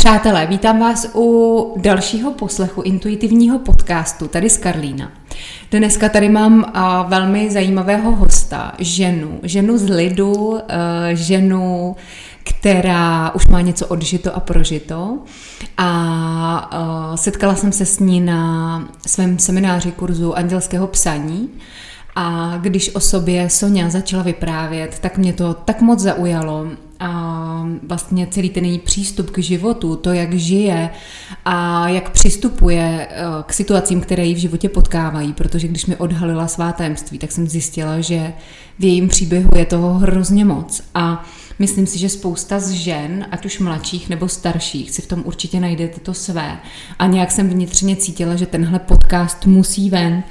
Přátelé, vítám vás u dalšího poslechu intuitivního podcastu, tady z Karlína. Dneska tady mám velmi zajímavého hosta, ženu, ženu z lidu, uh, ženu, která už má něco odžito a prožito. A uh, setkala jsem se s ní na svém semináři kurzu andělského psaní. A když o sobě Sonja začala vyprávět, tak mě to tak moc zaujalo. A vlastně celý ten její přístup k životu, to, jak žije a jak přistupuje eh, k situacím, které ji v životě potkávají, protože když mi odhalila svá tajemství, tak jsem zjistila, že v jejím příběhu je toho hrozně moc. A Myslím si, že spousta z žen, ať už mladších nebo starších, si v tom určitě najdete to své. A nějak jsem vnitřně cítila, že tenhle podcast musí ven.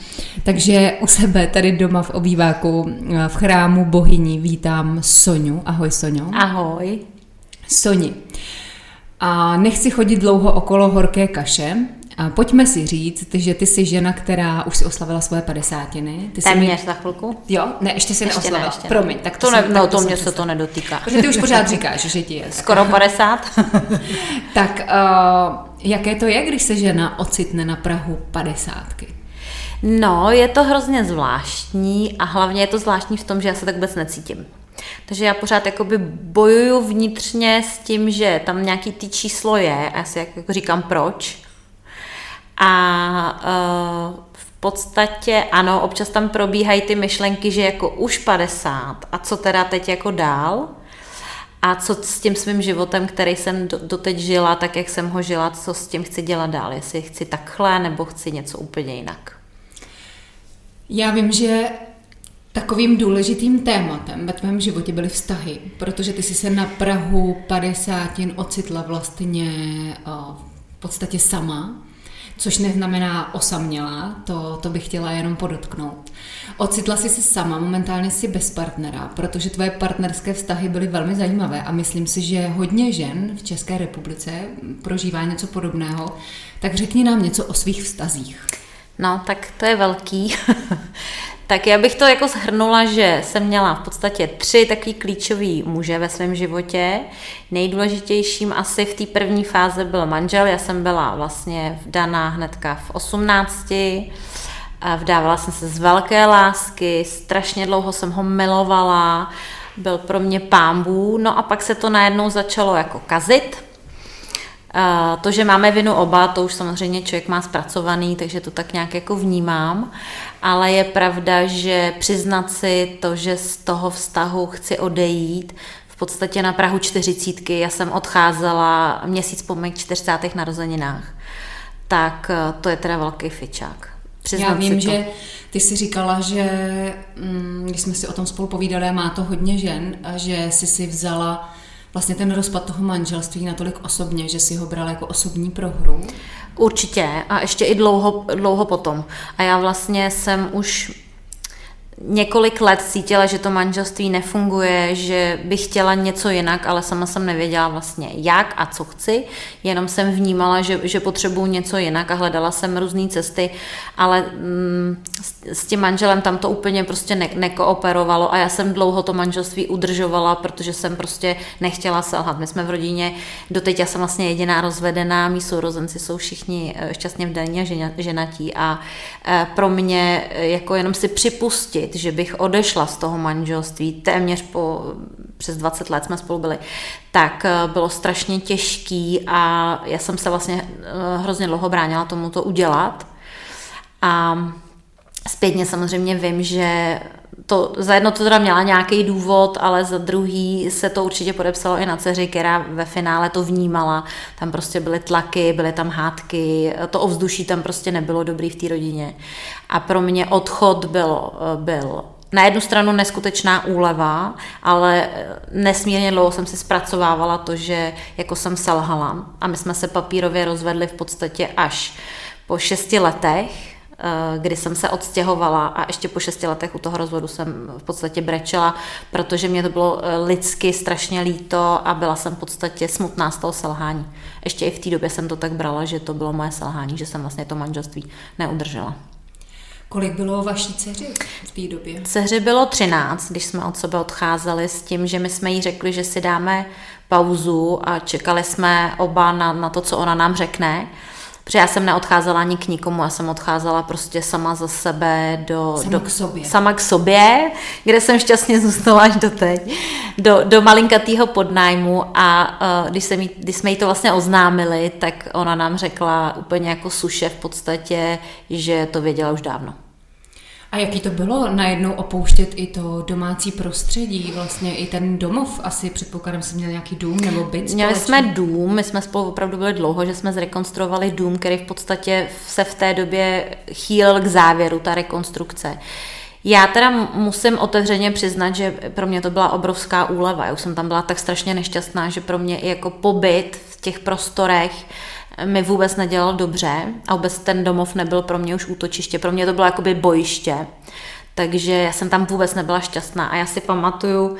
Takže u sebe tady doma v obýváku v chrámu bohyní vítám Soňu. Ahoj Soňo. Ahoj. Soni. A nechci chodit dlouho okolo horké kaše, pojďme si říct, že ty jsi žena, která už si oslavila svoje padesátiny. Ty Téměř mi... za chvilku. Jo, ne, ještě si ještě neoslavila. Ne, ještě Promiň, tak to, to ne, no, to, to mě se to nedotýká. Protože ty už pořád říkáš, že ti je. Skoro 50. tak uh, jaké to je, když se žena ocitne na Prahu padesátky? No, je to hrozně zvláštní a hlavně je to zvláštní v tom, že já se tak vůbec necítím. Takže já pořád jakoby bojuju vnitřně s tím, že tam nějaký ty číslo je a já si jako říkám proč, a uh, v podstatě ano, občas tam probíhají ty myšlenky, že jako už 50 a co teda teď jako dál? A co s tím svým životem, který jsem do, doteď žila, tak jak jsem ho žila, co s tím chci dělat dál, jestli chci takhle nebo chci něco úplně jinak. Já vím, že Takovým důležitým tématem ve tvém životě byly vztahy, protože ty jsi se na Prahu 50 ocitla vlastně v podstatě sama což neznamená osamělá, to, to bych chtěla jenom podotknout. Ocitla jsi se sama, momentálně jsi bez partnera, protože tvoje partnerské vztahy byly velmi zajímavé a myslím si, že hodně žen v České republice prožívá něco podobného. Tak řekni nám něco o svých vztazích. No, tak to je velký. Tak já bych to jako shrnula, že jsem měla v podstatě tři takový klíčový muže ve svém životě. Nejdůležitějším asi v té první fáze byl manžel. Já jsem byla vlastně vdaná hnedka v 18. Vdávala jsem se z velké lásky, strašně dlouho jsem ho milovala, byl pro mě pámbů, no a pak se to najednou začalo jako kazit, to, že máme vinu oba, to už samozřejmě člověk má zpracovaný, takže to tak nějak jako vnímám, ale je pravda, že přiznat si to, že z toho vztahu chci odejít, v podstatě na Prahu čtyřicítky, já jsem odcházela měsíc po mých 40. narozeninách, tak eh, to je teda velký fičák. Přiznat já vím, že ty jsi říkala, že mm, když jsme si o tom spolu povídali, má to hodně žen, že jsi si vzala vlastně ten rozpad toho manželství natolik osobně, že si ho bral jako osobní prohru? Určitě a ještě i dlouho, dlouho potom. A já vlastně jsem už několik let cítila, že to manželství nefunguje, že bych chtěla něco jinak, ale sama jsem nevěděla vlastně jak a co chci, jenom jsem vnímala, že, že potřebuju něco jinak a hledala jsem různé cesty, ale mm, s, s tím manželem tam to úplně prostě ne, nekooperovalo a já jsem dlouho to manželství udržovala, protože jsem prostě nechtěla selhat. My jsme v rodině, doteď já jsem vlastně jediná rozvedená, mý sourozenci jsou všichni eh, šťastně vdaní a ženatí a eh, pro mě eh, jako jenom si připustit, cítit, že bych odešla z toho manželství, téměř po přes 20 let jsme spolu byli, tak eh, bylo strašně těžký a já jsem se vlastně eh, hrozně dlouho bránila tomu to udělat. A zpětně samozřejmě vím, že to, za jedno to teda měla nějaký důvod, ale za druhý se to určitě podepsalo i na dceři, která ve finále to vnímala. Tam prostě byly tlaky, byly tam hádky, to ovzduší tam prostě nebylo dobrý v té rodině. A pro mě odchod byl, byl na jednu stranu neskutečná úleva, ale nesmírně dlouho jsem si zpracovávala to, že jako jsem selhala. A my jsme se papírově rozvedli v podstatě až po šesti letech, Eh, kdy jsem se odstěhovala a ještě po šesti letech u toho rozvodu jsem v podstatě brečela, protože mě to bylo eh, lidsky strašně líto a byla jsem v podstatě smutná z toho selhání. Ještě i v té době jsem to tak brala, že to bylo moje selhání, že jsem vlastně to manželství neudržela. Kolik bylo vaší dceři v té době? Dceři bylo 13, když jsme od sebe odcházeli s tím, že my jsme jí řekli, že si dáme pauzu a čekali jsme oba na, na to, co ona nám řekne. Protože já jsem neodcházela ani k nikomu, já jsem odcházela prostě sama za sebe do... Sama do, k sobě. Sama k sobě, kde jsem šťastně zůstala až do teď. Do, do malinkatýho podnájmu a uh, když, jsem jí, když jsme jí to vlastně oznámili, tak ona nám řekla úplně jako suše v podstatě, že to věděla už dávno. A jaký to bylo najednou opouštět i to domácí prostředí, vlastně i ten domov, asi předpokládám, že měl nějaký dům nebo byt Měli společný. jsme dům, my jsme spolu opravdu byli dlouho, že jsme zrekonstruovali dům, který v podstatě se v té době chýlil k závěru, ta rekonstrukce. Já teda musím otevřeně přiznat, že pro mě to byla obrovská úleva. Já už jsem tam byla tak strašně nešťastná, že pro mě i jako pobyt v těch prostorech mi vůbec nedělal dobře a vůbec ten domov nebyl pro mě už útočiště, pro mě to bylo jakoby bojiště. Takže já jsem tam vůbec nebyla šťastná a já si pamatuju,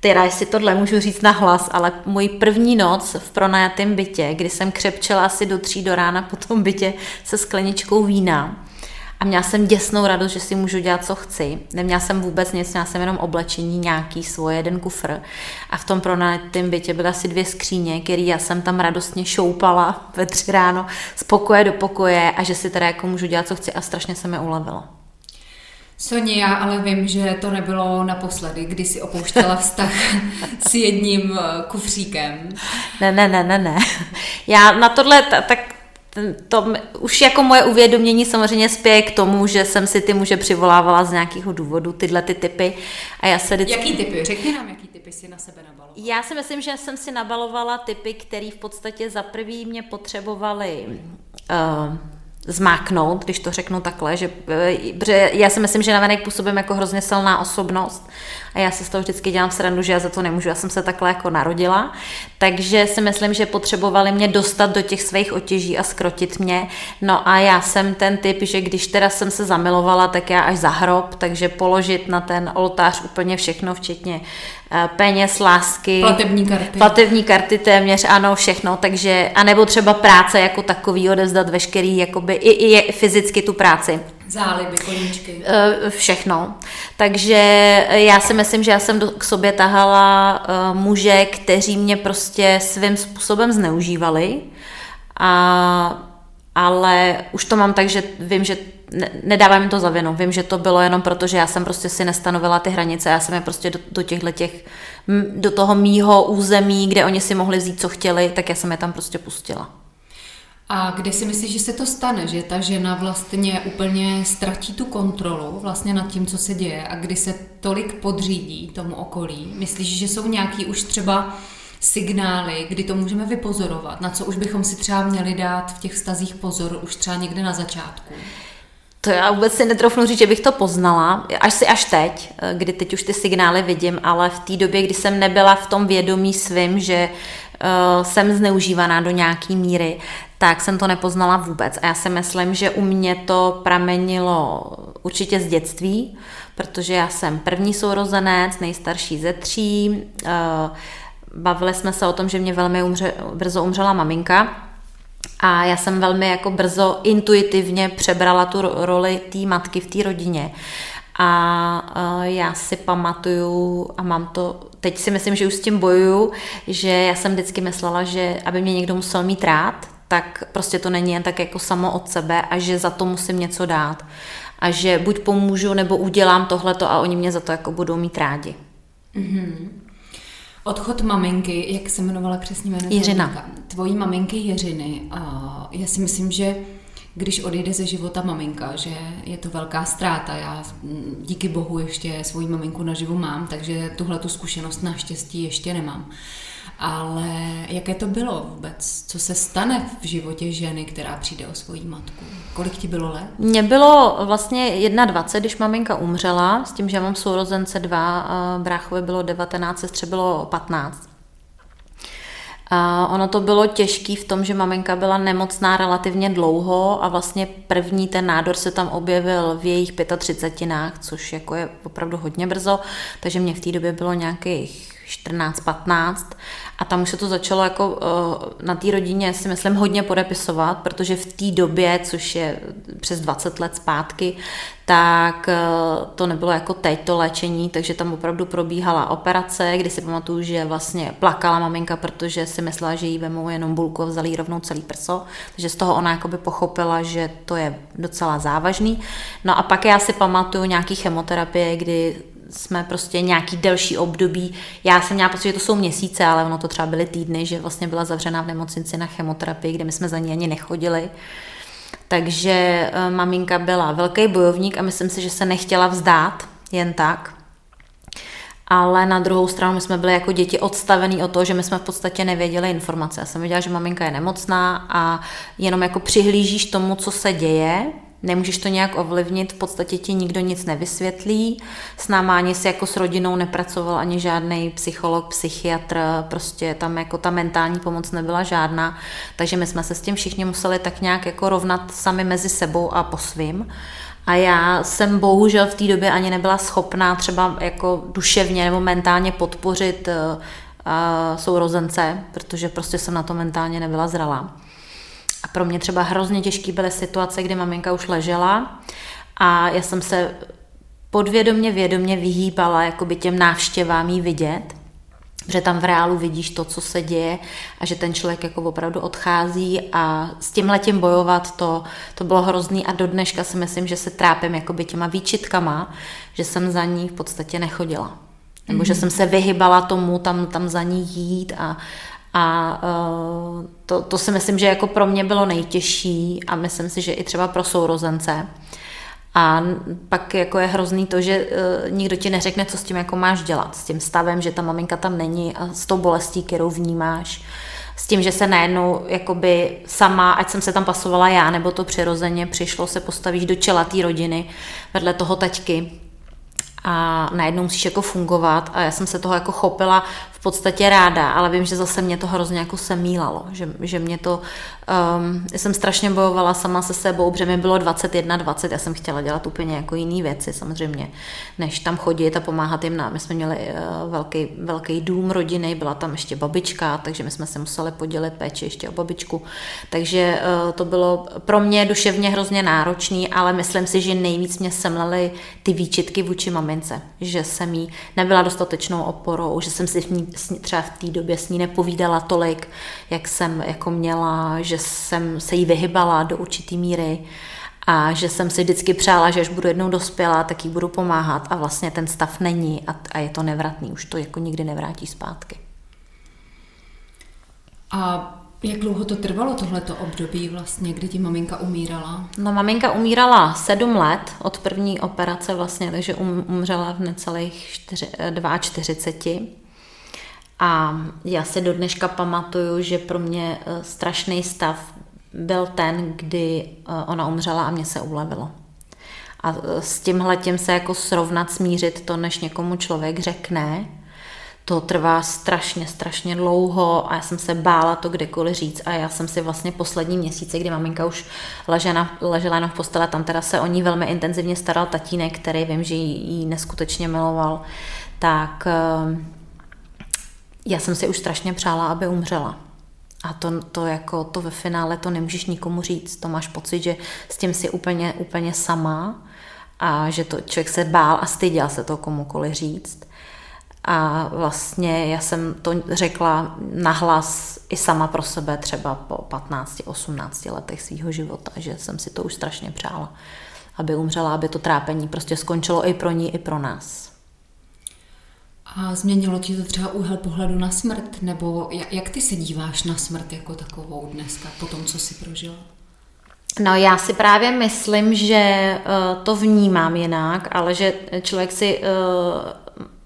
teda jestli tohle můžu říct na hlas, ale můj první noc v pronajatém bytě, kdy jsem křepčela asi do tří do rána po tom bytě se skleničkou vína, a měla jsem děsnou radost, že si můžu dělat, co chci. Neměla jsem vůbec nic, měla jsem jenom oblečení nějaký svoje, jeden kufr. A v tom pronajatém bytě byly asi dvě skříně, které já jsem tam radostně šoupala ve tři ráno z pokoje do pokoje a že si teda jako můžu dělat, co chci a strašně se mi ulevilo. Soni, já ale vím, že to nebylo naposledy, kdy si opouštěla vztah s jedním eh, kufříkem. Ne, ne, ne, ne, ne. Já na tohle, tak to už jako moje uvědomění samozřejmě spěje k tomu, že jsem si ty muže přivolávala z nějakého důvodu, tyhle ty typy. A já se vždycky... Jaký typy? Řekni nám, jaký typy si na sebe nabalovala. Já si myslím, že jsem si nabalovala typy, které v podstatě za prvý mě potřebovali uh, zmáknout, když to řeknu takhle, že, že já si myslím, že navenek působím jako hrozně silná osobnost a já si z toho vždycky dělám srandu, že já za to nemůžu, já jsem se takhle jako narodila, takže si myslím, že potřebovali mě dostat do těch svých otěží a skrotit mě, no a já jsem ten typ, že když teda jsem se zamilovala, tak já až za hrob, takže položit na ten oltář úplně všechno, včetně eh, peněz, lásky. Platební karty. Platební karty téměř, ano, všechno, takže, anebo třeba práce jako takový, odezdat veškerý, jakoby i, i fyzicky tu práci. Záliby, koníčky. Eh, všechno. Takže já si myslím, že já jsem do, k sobě tahala muže, kteří mě prostě svým způsobem zneužívali. A, ale už to mám tak, že vím, že ne, nedávám jim to za vinu. Vím, že to bylo jenom proto, že já jsem prostě si nestanovila ty hranice. Já jsem je prostě do, do těchto těch, do toho mýho území, kde oni si mohli vzít, co chtěli, tak já jsem je tam prostě pustila. A kde si myslíš, že se to stane, že ta žena vlastně úplně ztratí tu kontrolu vlastně nad tím, co se děje a kdy se tolik podřídí tomu okolí? Myslíš, že jsou nějaký už třeba signály, kdy to můžeme vypozorovat, na co už bychom si třeba měli dát v těch stazích pozor už třeba někde na začátku? To já vůbec si netrofnu říct, že bych to poznala, až si až teď, kdy teď už ty signály vidím, ale v té době, kdy jsem nebyla v tom vědomí svým, že uh, jsem zneužívaná do nějaký míry, tak jsem to nepoznala vůbec. A já si myslím, že u mě to pramenilo určitě z dětství, protože já jsem první sourozenec, nejstarší ze tří. Uh, bavili jsme se o tom, že mě velmi umře, brzo umřela maminka, a já jsem velmi jako brzo intuitivně přebrala tu roli té matky v té rodině. A uh, já si pamatuju a mám to, teď si myslím, že už s tím bojuju, že já jsem vždycky myslela, že aby mě někdo musel mít rád, tak prostě to není jen tak jako samo od sebe a že za to musím něco dát. A že buď pomůžu, nebo udělám tohleto a oni mě za to jako budou mít rádi. Mm-hmm. Odchod maminky, jak se jmenovala přesně jméno? Jiřina. Tvojí maminky Jiřiny. A já si myslím, že když odejde ze života maminka, že je to velká ztráta. Já díky bohu ještě svoji maminku naživu mám, takže tuhle tu zkušenost naštěstí ještě nemám. Ale jaké to bylo vůbec? Co se stane v životě ženy, která přijde o svoji matku? Kolik ti bylo let? Mně bylo vlastně 21, když maminka umřela, s tím, že já mám sourozence dva, bráchovi bylo 19, sestře bylo 15. A ono to bylo těžké v tom, že maminka byla nemocná relativně dlouho a vlastně první ten nádor se tam objevil v jejich 35, což jako je opravdu hodně brzo, takže mě v té době bylo nějakých 14-15 a tam už se to začalo jako eh, na té rodině si myslím hodně podepisovat, protože v té době, což je přes 20 let zpátky, tak eh, to nebylo jako teď to léčení, takže tam opravdu probíhala operace, kdy si pamatuju, že vlastně plakala maminka, protože si myslela, že jí vemou jenom bulku vzali rovnou celý prso, takže z toho ona jakoby pochopila, že to je docela závažný. No a pak já si pamatuju nějaký chemoterapie, kdy jsme prostě nějaký delší období. Já jsem měla pocit, že to jsou měsíce, ale ono to třeba byly týdny, že vlastně byla zavřená v nemocnici na chemoterapii, kde my jsme za ní ani nechodili. Takže eh, maminka byla velký bojovník a myslím si, že se nechtěla vzdát jen tak. Ale na druhou stranu my jsme byli jako děti odstavený o to, že my jsme v podstatě nevěděli informace. Já jsem věděla, že maminka je nemocná a jenom jako přihlížíš tomu, co se děje, Nemůžeš to nějak ovlivnit, v podstatě ti nikdo nic nevysvětlí. S náma ani si jako s rodinou nepracoval ani žádný psycholog, psychiatr, prostě tam jako ta mentální pomoc nebyla žádná, takže my jsme se s tím všichni museli tak nějak jako rovnat sami mezi sebou a po svým. A já jsem bohužel v té době ani nebyla schopná třeba jako duševně nebo mentálně podpořit uh, sourozence, protože prostě jsem na to mentálně nebyla zralá. A pro mě třeba hrozně těžké byly situace, kdy maminka už ležela a já jsem se podvědomě, vědomě vyhýbala jakoby těm návštěvám jí vidět, že tam v reálu vidíš to, co se děje a že ten člověk jako opravdu odchází a s tím letím bojovat, to, to bylo hrozný a do dneška si myslím, že se trápím jakoby těma výčitkama, že jsem za ní v podstatě nechodila. Nebo mm-hmm. že mhm. jsem se vyhybala tomu tam, tam za ní jít a, a uh, to, to si myslím, že jako pro mě bylo nejtěžší a myslím si, že i třeba pro sourozence. A pak jako je hrozný to, že uh, nikdo ti neřekne, co s tím jako máš dělat. S tím stavem, že ta maminka tam není a s tou bolestí, kterou vnímáš. S tím, že se najednou jakoby sama, ať jsem se tam pasovala já, nebo to přirozeně přišlo, se postavíš do čela té rodiny vedle toho taťky a najednou musíš jako fungovat a já jsem se toho jako chopila podstatě ráda, ale vím, že zase mě to hrozně jako semílalo, že, že mě to, um, jsem strašně bojovala sama se sebou, protože mi bylo 21, 20, já jsem chtěla dělat úplně jako jiné věci samozřejmě, než tam chodit a pomáhat jim nám. My jsme měli uh, velký, velký dům rodiny, byla tam ještě babička, takže my jsme se museli podělit péči ještě o babičku, takže uh, to bylo pro mě duševně hrozně náročný, ale myslím si, že nejvíc mě semlely ty výčitky vůči mamince, že jsem jí nebyla dostatečnou oporou, že jsem si v ní třeba v té době s ní nepovídala tolik, jak jsem jako měla, že jsem se jí vyhybala do určitý míry a že jsem si vždycky přála, že až budu jednou dospělá, tak jí budu pomáhat a vlastně ten stav není a, a je to nevratný, už to jako nikdy nevrátí zpátky. A jak dlouho to trvalo, tohleto období vlastně, kdy ti maminka umírala? No maminka umírala sedm let od první operace vlastně, takže um, umřela v necelých 4, 42. A já si do dneška pamatuju, že pro mě eh, strašný stav byl ten, kdy eh, ona umřela a mě se ulevilo. A eh, s tímhle tím se jako srovnat, smířit to, než někomu člověk řekne, to trvá strašně, strašně dlouho a já jsem se bála to kdekoliv říct a já jsem si vlastně poslední měsíce, kdy maminka už ležela, ležela jenom v postele, tam teda se o ní velmi intenzivně staral tatínek, který vím, že ji neskutečně miloval, tak já jsem si už strašně přála, aby umřela. A to, to jako to ve finále to nemůžeš nikomu říct. To máš pocit, že s tím si úplně, úplně sama a že to člověk se bál a styděl se to komukoli říct. A vlastně já jsem to řekla nahlas i sama pro sebe třeba po 15-18 letech svého života, že jsem si to už strašně přála, aby umřela, aby to trápení prostě skončilo i pro ní, i pro nás. A změnilo ti to třeba úhel pohledu na smrt? Nebo jak ty se díváš na smrt jako takovou dneska, po tom, co jsi prožila? No já si právě myslím, že uh, to vnímám jinak, ale že člověk si uh,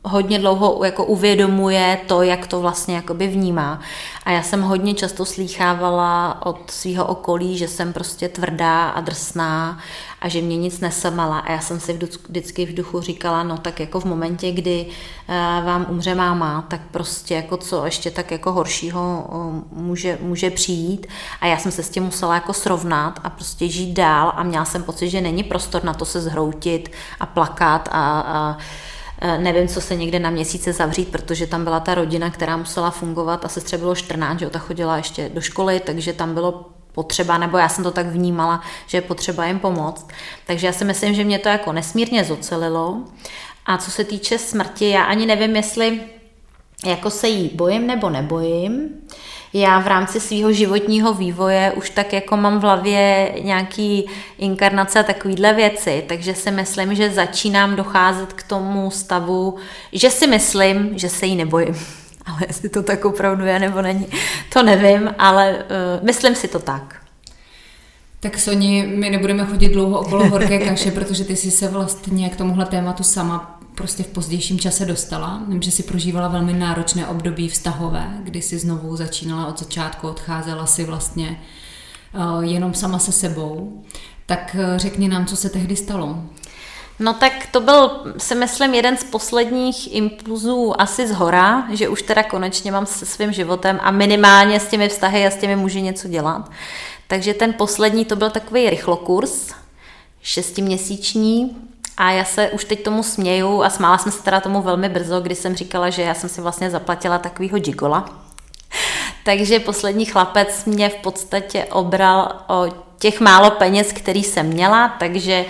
hodně dlouho jako uvědomuje to, jak to vlastně jakoby vnímá. A já jsem hodně často slýchávala od svého okolí, že jsem prostě tvrdá a drsná a že mě nic nesamala. A já jsem si vždycky v duchu říkala, no tak jako v momentě, kdy eh, vám umře máma, tak prostě jako co ještě tak jako horšího eh, může, může přijít. A já jsem se s tím musela jako srovnat a prostě žít dál a měla jsem pocit, že není prostor na to se zhroutit a plakat a, a nevím, co se někde na měsíce zavřít, protože tam byla ta rodina, která musela fungovat a sestře bylo 14, že ta chodila ještě do školy, takže tam bylo potřeba, nebo já jsem to tak vnímala, že je potřeba jim pomoct. Takže já si myslím, že mě to jako nesmírně zocelilo. A co se týče smrti, já ani nevím, jestli jako se jí bojím nebo nebojím. Já v rámci svého životního vývoje už tak jako mám v hlavě nějaký inkarnace a takovýhle věci, takže si myslím, že začínám docházet k tomu stavu, že si myslím, že se jí nebojím. Ale jestli to tak opravdu je nebo není, to nevím, ale uh, myslím si to tak. Tak Soni, my nebudeme chodit dlouho okolo horké kaše, protože ty jsi se vlastně k tomuhle tématu sama prostě v pozdějším čase dostala. Vím, že si prožívala velmi náročné období vztahové, kdy si znovu začínala od začátku, odcházela si vlastně uh, jenom sama se sebou. Tak uh, řekni nám, co se tehdy stalo. No tak to byl, si myslím, jeden z posledních impulzů asi z hora, že už teda konečně mám se svým životem a minimálně s těmi vztahy a s těmi může něco dělat. Takže ten poslední to byl takový rychlokurs, šestiměsíční, a já se už teď tomu směju a smála jsem se teda tomu velmi brzo, kdy jsem říkala, že já jsem si vlastně zaplatila takovýho gigola. Takže poslední chlapec mě v podstatě obral o těch málo peněz, který jsem měla, takže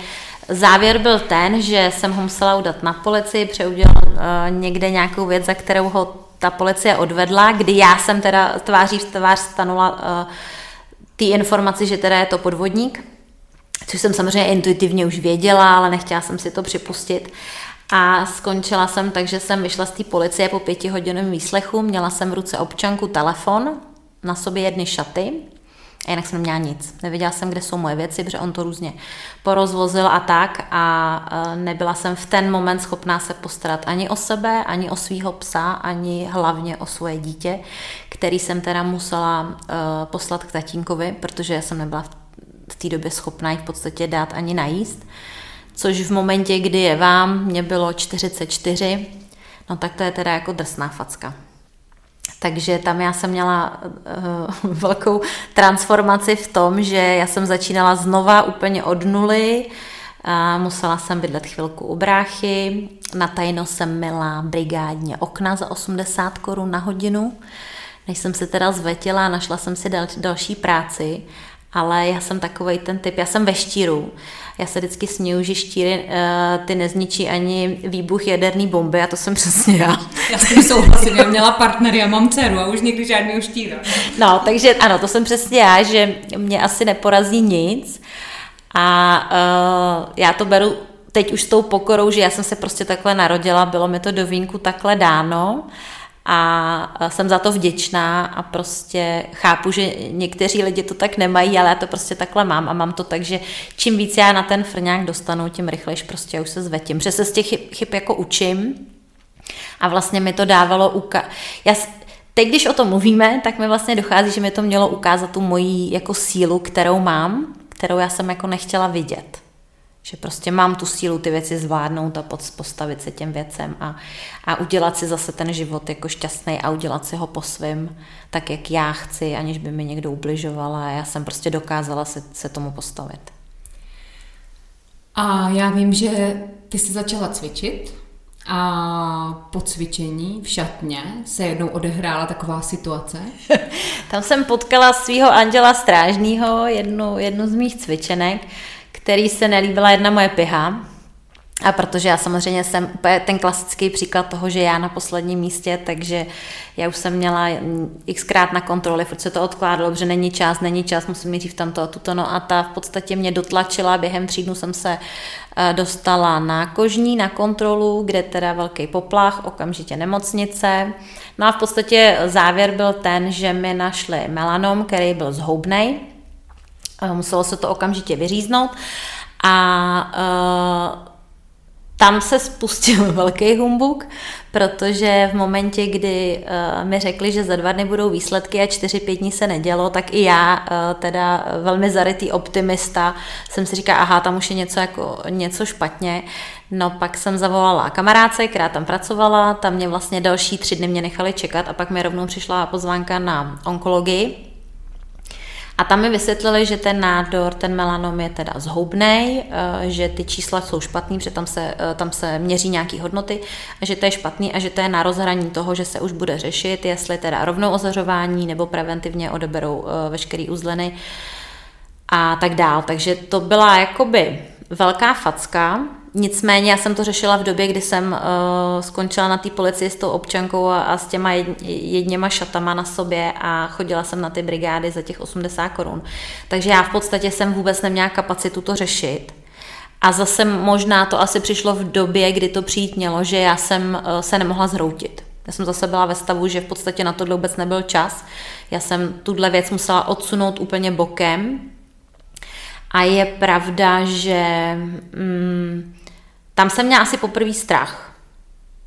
závěr byl ten, že jsem ho musela udat na policii, přeudělat uh, někde nějakou věc, za kterou ho ta policie odvedla, kdy já jsem teda tváří v tvář stanula uh, ty informaci, že teda je to podvodník což jsem samozřejmě intuitivně už věděla, ale nechtěla jsem si to připustit. A skončila jsem tak, že jsem vyšla z té policie po pětihodinovém výslechu, měla jsem v ruce občanku, telefon, na sobě jedny šaty, a jinak jsem neměla nic. Nevěděla jsem, kde jsou moje věci, protože on to různě porozvozil a tak a e, nebyla jsem v ten moment schopná se postarat ani o sebe, ani o svého psa, ani hlavně o svoje dítě, který jsem teda musela uh, poslat k tatínkovi, protože jsem nebyla v v té době schopná jich v podstatě dát ani najíst. Což v momentě, kdy je vám, mě bylo 44, no tak to je teda jako drsná facka. Takže tam já jsem měla uh, velkou transformaci v tom, že já jsem začínala znova úplně od nuly, a musela jsem bydlet chvilku u bráchy, na tajno jsem měla brigádně okna za 80 korun na hodinu, než jsem se teda zvetila a našla jsem si dal, další práci ale já jsem takový ten typ, já jsem ve štíru. Já se vždycky směju, že štíry uh, ty nezničí ani výbuch jaderný bomby a to jsem přesně já. Já s tím souhlasím, já měla partnery, já mám dceru a už někdy žádný štíra. No, takže ano, to jsem přesně já, že mě asi neporazí nic a uh, já to beru teď už s tou pokorou, že já jsem se prostě takhle narodila, bylo mi to do vínku takhle dáno a jsem za to vděčná a prostě chápu, že někteří lidi to tak nemají, ale já to prostě takhle mám a mám to tak, že čím víc já na ten frňák dostanu, tím rychlejš prostě už se zvetím. Že se z těch chyb, chyb jako učím a vlastně mi to dávalo uka... Já, teď, když o tom mluvíme, tak mi vlastně dochází, že mi to mělo ukázat tu moji jako sílu, kterou mám, kterou já jsem jako nechtěla vidět. Že prostě mám tu sílu ty věci zvládnout a postavit se těm věcem a, a udělat si zase ten život jako šťastný a udělat si ho po svém, tak jak já chci, aniž by mi někdo ubližoval a já jsem prostě dokázala se, se tomu postavit. A já vím, že ty jsi začala cvičit a po cvičení v šatně se jednou odehrála taková situace. Tam jsem potkala svého anděla strážného, jednu, jednu z mých cvičenek, který se nelíbila jedna moje piha, a protože já samozřejmě jsem úplně ten klasický příklad toho, že já na posledním místě, takže já už jsem měla xkrát na kontroly, furt se to odkládalo, že není čas, není čas, musím mít v tamto a tuto, no a ta v podstatě mě dotlačila, během tří dnů jsem se eh, dostala na kožní, na kontrolu, kde teda velký poplach, okamžitě nemocnice. No a v podstatě závěr byl ten, že mi našli melanom, který byl zhoubnej, muselo se to okamžitě vyříznout a uh, tam se spustil velký humbuk, protože v momentě, kdy uh, mi řekli, že za dva dny budou výsledky a čtyři, pět dní se nedělo, tak i já, uh, teda velmi zarytý optimista, jsem si říkala, aha, tam už je něco, jako, něco špatně. No pak jsem zavolala kamarádce, která tam pracovala, tam mě vlastně další tři dny mě nechali čekat a pak mi rovnou přišla pozvánka na onkologii, A tam mi vysvětlili, že ten nádor, ten melanom je teda zhoubný, eh, že ty čísla jsou špatný, protože tam se, eh, tam se měří nějaké hodnoty, a že to je špatný a že to je na rozhraní toho, že se už bude řešit, jestli teda rovnou ozařování nebo preventivně odeberou veškerý uzleny a tak dál. Takže to byla jakoby velká facka, Nicméně já jsem to řešila v době, kdy jsem uh, skončila na té policii s tou občankou a, a s těma jed, jedněma šatama na sobě a chodila jsem na ty brigády za těch 80 korun. Takže já v podstatě jsem vůbec neměla kapacitu to řešit. A zase možná to asi přišlo v době, kdy to přijít mělo, že já jsem uh, se nemohla zhroutit. Já jsem zase byla ve stavu, že v podstatě na to vůbec nebyl čas. Já jsem tuhle věc musela odsunout úplně bokem. A je pravda, že... Mm, tam jsem měla asi poprvý strach.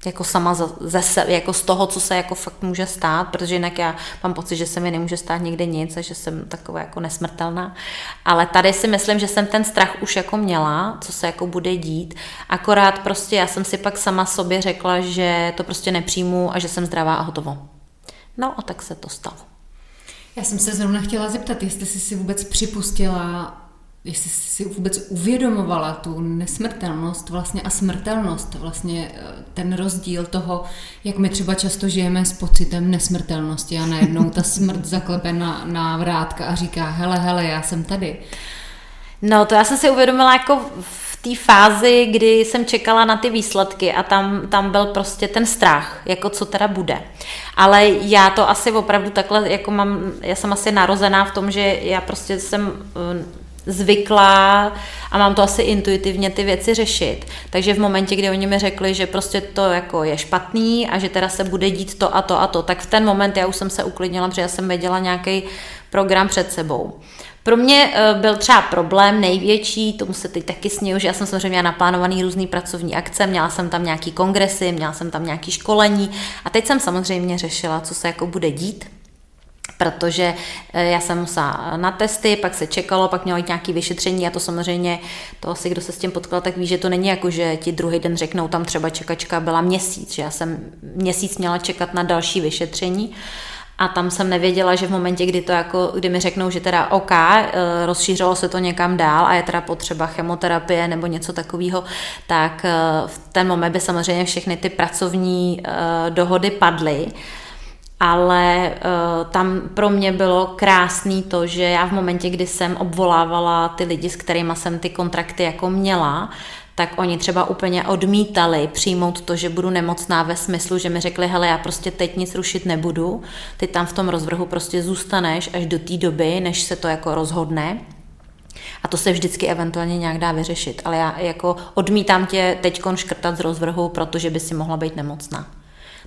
Jako sama ze sebe, jako z toho, co se jako fakt může stát, protože jinak já mám pocit, že se mi nemůže stát nikdy nic a že jsem taková jako nesmrtelná. Ale tady si myslím, že jsem ten strach už jako měla, co se jako bude dít. Akorát prostě já jsem si pak sama sobě řekla, že to prostě nepřijmu a že jsem zdravá a hotovo. No a tak se to stalo. Já jsem se zrovna chtěla zeptat, jestli jsi si vůbec připustila jestli si vůbec uvědomovala tu nesmrtelnost vlastně a smrtelnost, vlastně eh, ten rozdíl toho, jak my třeba často žijeme s pocitem nesmrtelnosti a najednou ta smrt zaklepe na, na vrátka a říká, hele, hele, já jsem tady. No, to já jsem si uvědomila jako v té fázi, kdy jsem čekala na ty výsledky a tam, tam byl prostě ten strach, jako co teda bude. Ale já to asi opravdu takhle, jako mám, já jsem asi narozená v tom, že já prostě jsem eh, zvyklá a mám to asi intuitivně ty věci řešit. Takže v momentě, kdy oni mi řekli, že prostě to jako je špatný a že teda se bude dít to a to a to, tak v ten moment já už jsem se uklidnila, protože já jsem věděla nějaký program před sebou. Pro mě eh, byl třeba problém největší, tomu se teď taky sněju, že já jsem samozřejmě měla naplánovaný různý pracovní akce, měla jsem tam nějaký kongresy, měla jsem tam nějaký školení a teď jsem samozřejmě řešila, co se jako bude dít protože eh, já jsem musela na testy, pak se čekalo, pak mělo jít nějaké vyšetření a to samozřejmě, to asi kdo se s tím potkal, tak ví, že to není jako, že ti druhý den řeknou, tam třeba čekačka byla měsíc, že já jsem měsíc měla čekat na další vyšetření a tam jsem nevěděla, že v momentě, kdy to jako, kdy mi řeknou, že teda OK, eh, rozšířilo se to někam dál a je teda potřeba chemoterapie nebo něco takového, tak eh, v ten moment by samozřejmě všechny ty pracovní dohody padly ale uh, tam pro mě bylo krásný to, že já v momentě, kdy jsem obvolávala ty lidi, s kterými jsem ty kontrakty jako měla, tak oni třeba úplně odmítali přijmout to, že budu nemocná ve smyslu, že mi řekli, hele, já prostě teď nic rušit nebudu, ty tam v tom rozvrhu prostě zůstaneš až do té doby, než se to jako rozhodne. A to se vždycky eventuálně nějak dá vyřešit, ale já jako odmítám tě teď škrtat z rozvrhu, protože by si mohla být nemocná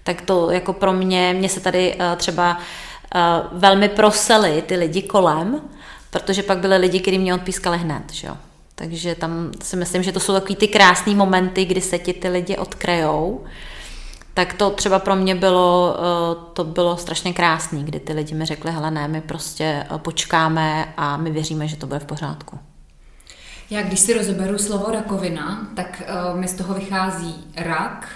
tak to jako pro mě, mě se tady uh, třeba uh, velmi proseli ty lidi kolem, protože pak byly lidi, kteří mě odpískali hned, že jo. Takže tam si myslím, že to jsou takový ty krásné momenty, kdy se ti ty lidi odkrejou. Tak to třeba pro mě bylo, uh, to bylo strašně krásný, kdy ty lidi mi řekli, hele ne, my prostě počkáme a my věříme, že to bude v pořádku. Já když si rozeberu slovo rakovina, tak mi z toho vychází rak,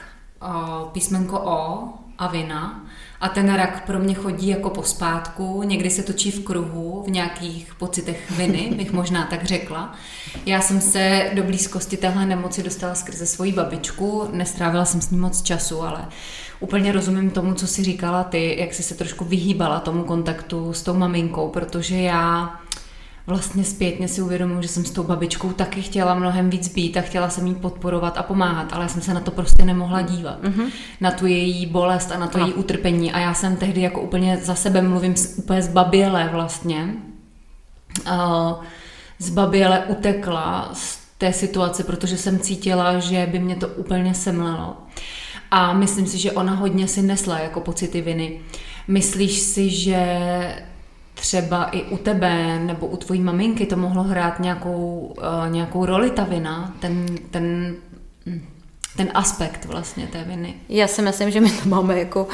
písmenko O a vina a ten rak pro mě chodí jako pospátku, někdy se točí v kruhu, v nějakých pocitech viny, bych možná tak řekla. Já jsem se do blízkosti téhle nemoci dostala skrze svoji babičku, nestrávila jsem s ní moc času, ale úplně rozumím tomu, co si říkala ty, jak jsi se trošku vyhýbala tomu kontaktu s tou maminkou, protože já vlastně zpětně si uvědomuji, že jsem s tou babičkou taky chtěla mnohem víc být a chtěla jsem jí podporovat a pomáhat, ale já jsem se na to prostě nemohla dívat. Mm-hmm. Na tu její bolest a na to no. její utrpení. A já jsem tehdy jako úplně za sebe mluvím úplně zbaběle vlastně. Uh, zbaběle utekla z té situace, protože jsem cítila, že by mě to úplně semlelo. A myslím si, že ona hodně si nesla jako pocity viny. Myslíš si, že třeba i u tebe nebo u tvojí maminky to mohlo hrát nějakou, uh, nějakou roli ta vina, ten, ten, hm, ten aspekt vlastně té viny. Já si myslím, že my to máme jako uh,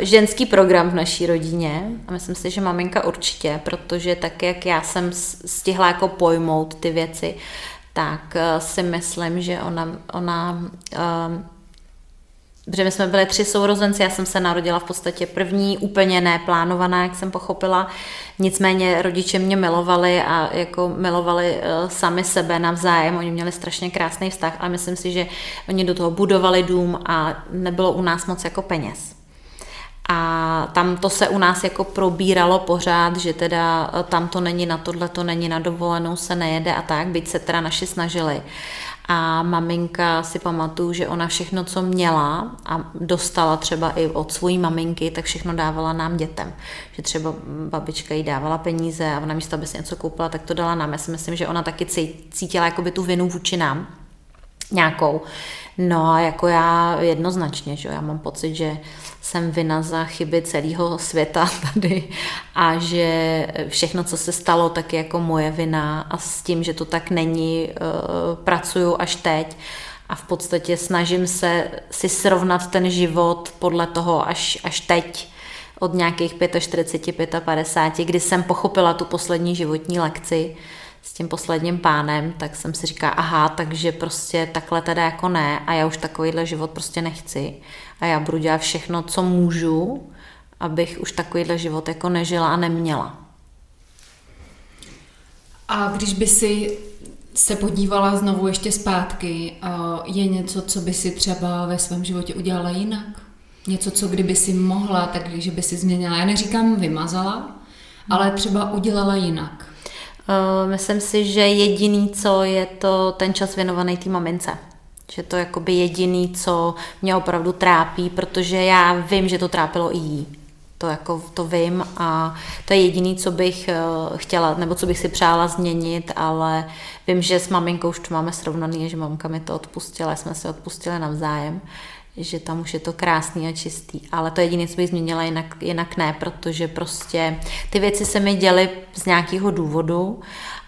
ženský program v naší rodině a myslím si, že maminka určitě, protože tak, jak já jsem stihla jako pojmout ty věci, tak uh, si myslím, že ona, ona uh, protože my jsme byli tři sourozenci, já jsem se narodila v podstatě první, úplně neplánovaná, jak jsem pochopila. Nicméně rodiče mě milovali a jako milovali uh, sami sebe navzájem. Oni měli strašně krásný vztah, ale myslím si, že oni do toho budovali dům a nebylo u nás moc jako peněz. A tam to se u nás jako probíralo pořád, že teda eh, tam to není na tohle, to není na dovolenou, se nejede a tak, byť se teda naši snažili. A maminka si pamatuju, že ona všechno, co měla a dostala třeba i od svojí maminky, tak všechno dávala nám dětem. Že třeba babička jí dávala peníze a ona místo, aby si něco koupila, tak to dala nám. Já si myslím, že ona taky cítila jakoby tu vinu vůči nám nějakou. No a jako já jednoznačně, že já mám pocit, že jsem vina za chyby celého světa tady a že všechno, co se stalo, tak je jako moje vina a s tím, že to tak není, eh, pracuju až teď. A v podstatě snažím se si srovnat ten život podle toho až, až teď od nějakých 45, 55, kdy jsem pochopila tu poslední životní lekci, s tím posledním pánem, tak jsem si říká, aha, takže prostě takhle teda jako ne a já už takovýhle život prostě nechci a já budu dělat všechno, co můžu, abych už takovýhle život jako nežila a neměla. A když by si se podívala znovu ještě zpátky, je něco, co by si třeba ve svém životě udělala jinak? Něco, co kdyby si mohla, tak když by si změnila, já neříkám vymazala, ale třeba udělala jinak. Uh, myslím si, že jediný, co je to ten čas věnovaný té mamince. Že to je jakoby jediný, co mě opravdu trápí, protože já vím, že to trápilo i jí. To jako to vím a to je jediný, co bych uh, chtěla, nebo co bych si přála změnit, ale vím, že s maminkou už to máme srovnaný, že mamka mi to odpustila, jsme si odpustili navzájem že tam už je to krásný a čistý. Ale to jediné, co bych změnila, jinak, jinak ne, protože prostě ty věci se mi děly z nějakého důvodu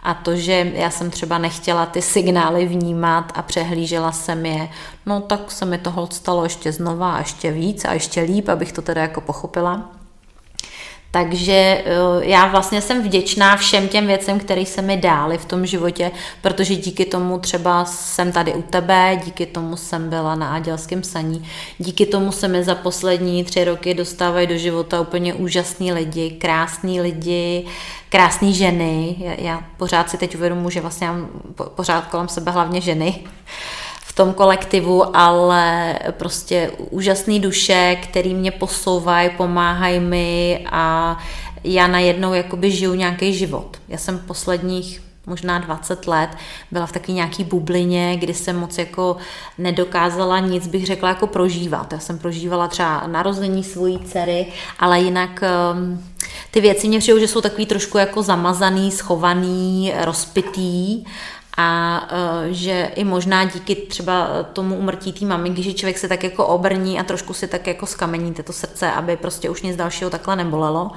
a to, že já jsem třeba nechtěla ty signály vnímat a přehlížela jsem je, no tak se mi toho stalo ještě znova a ještě víc a ještě líp, abych to teda jako pochopila. Takže eh, já vlastně jsem vděčná všem těm věcem, které se mi dály v tom životě, protože díky tomu třeba jsem tady u tebe, díky tomu jsem byla na Adělském saní, díky tomu se mi za poslední tři roky dostávají do života úplně úžasní lidi, krásní lidi, krásné ženy. Já, já pořád si teď uvědomuji, že vlastně mám pořád kolem sebe hlavně ženy v tom kolektivu, ale prostě úžasný duše, který mě posouvají, pomáhají mi a já najednou jakoby žiju nějaký život. Já jsem posledních možná 20 let byla v taky nějaký bublině, kdy jsem moc jako nedokázala nic, bych řekla, jako prožívat. Já jsem prožívala třeba narození svojí dcery, ale jinak um, ty věci mě přijou, že jsou takový trošku jako zamazaný, schovaný, rozpitý a uh, že i možná díky třeba tomu umrtí té maminky, že člověk se tak jako obrní a trošku si tak jako skameníte to srdce, aby prostě už nic dalšího takhle nebolelo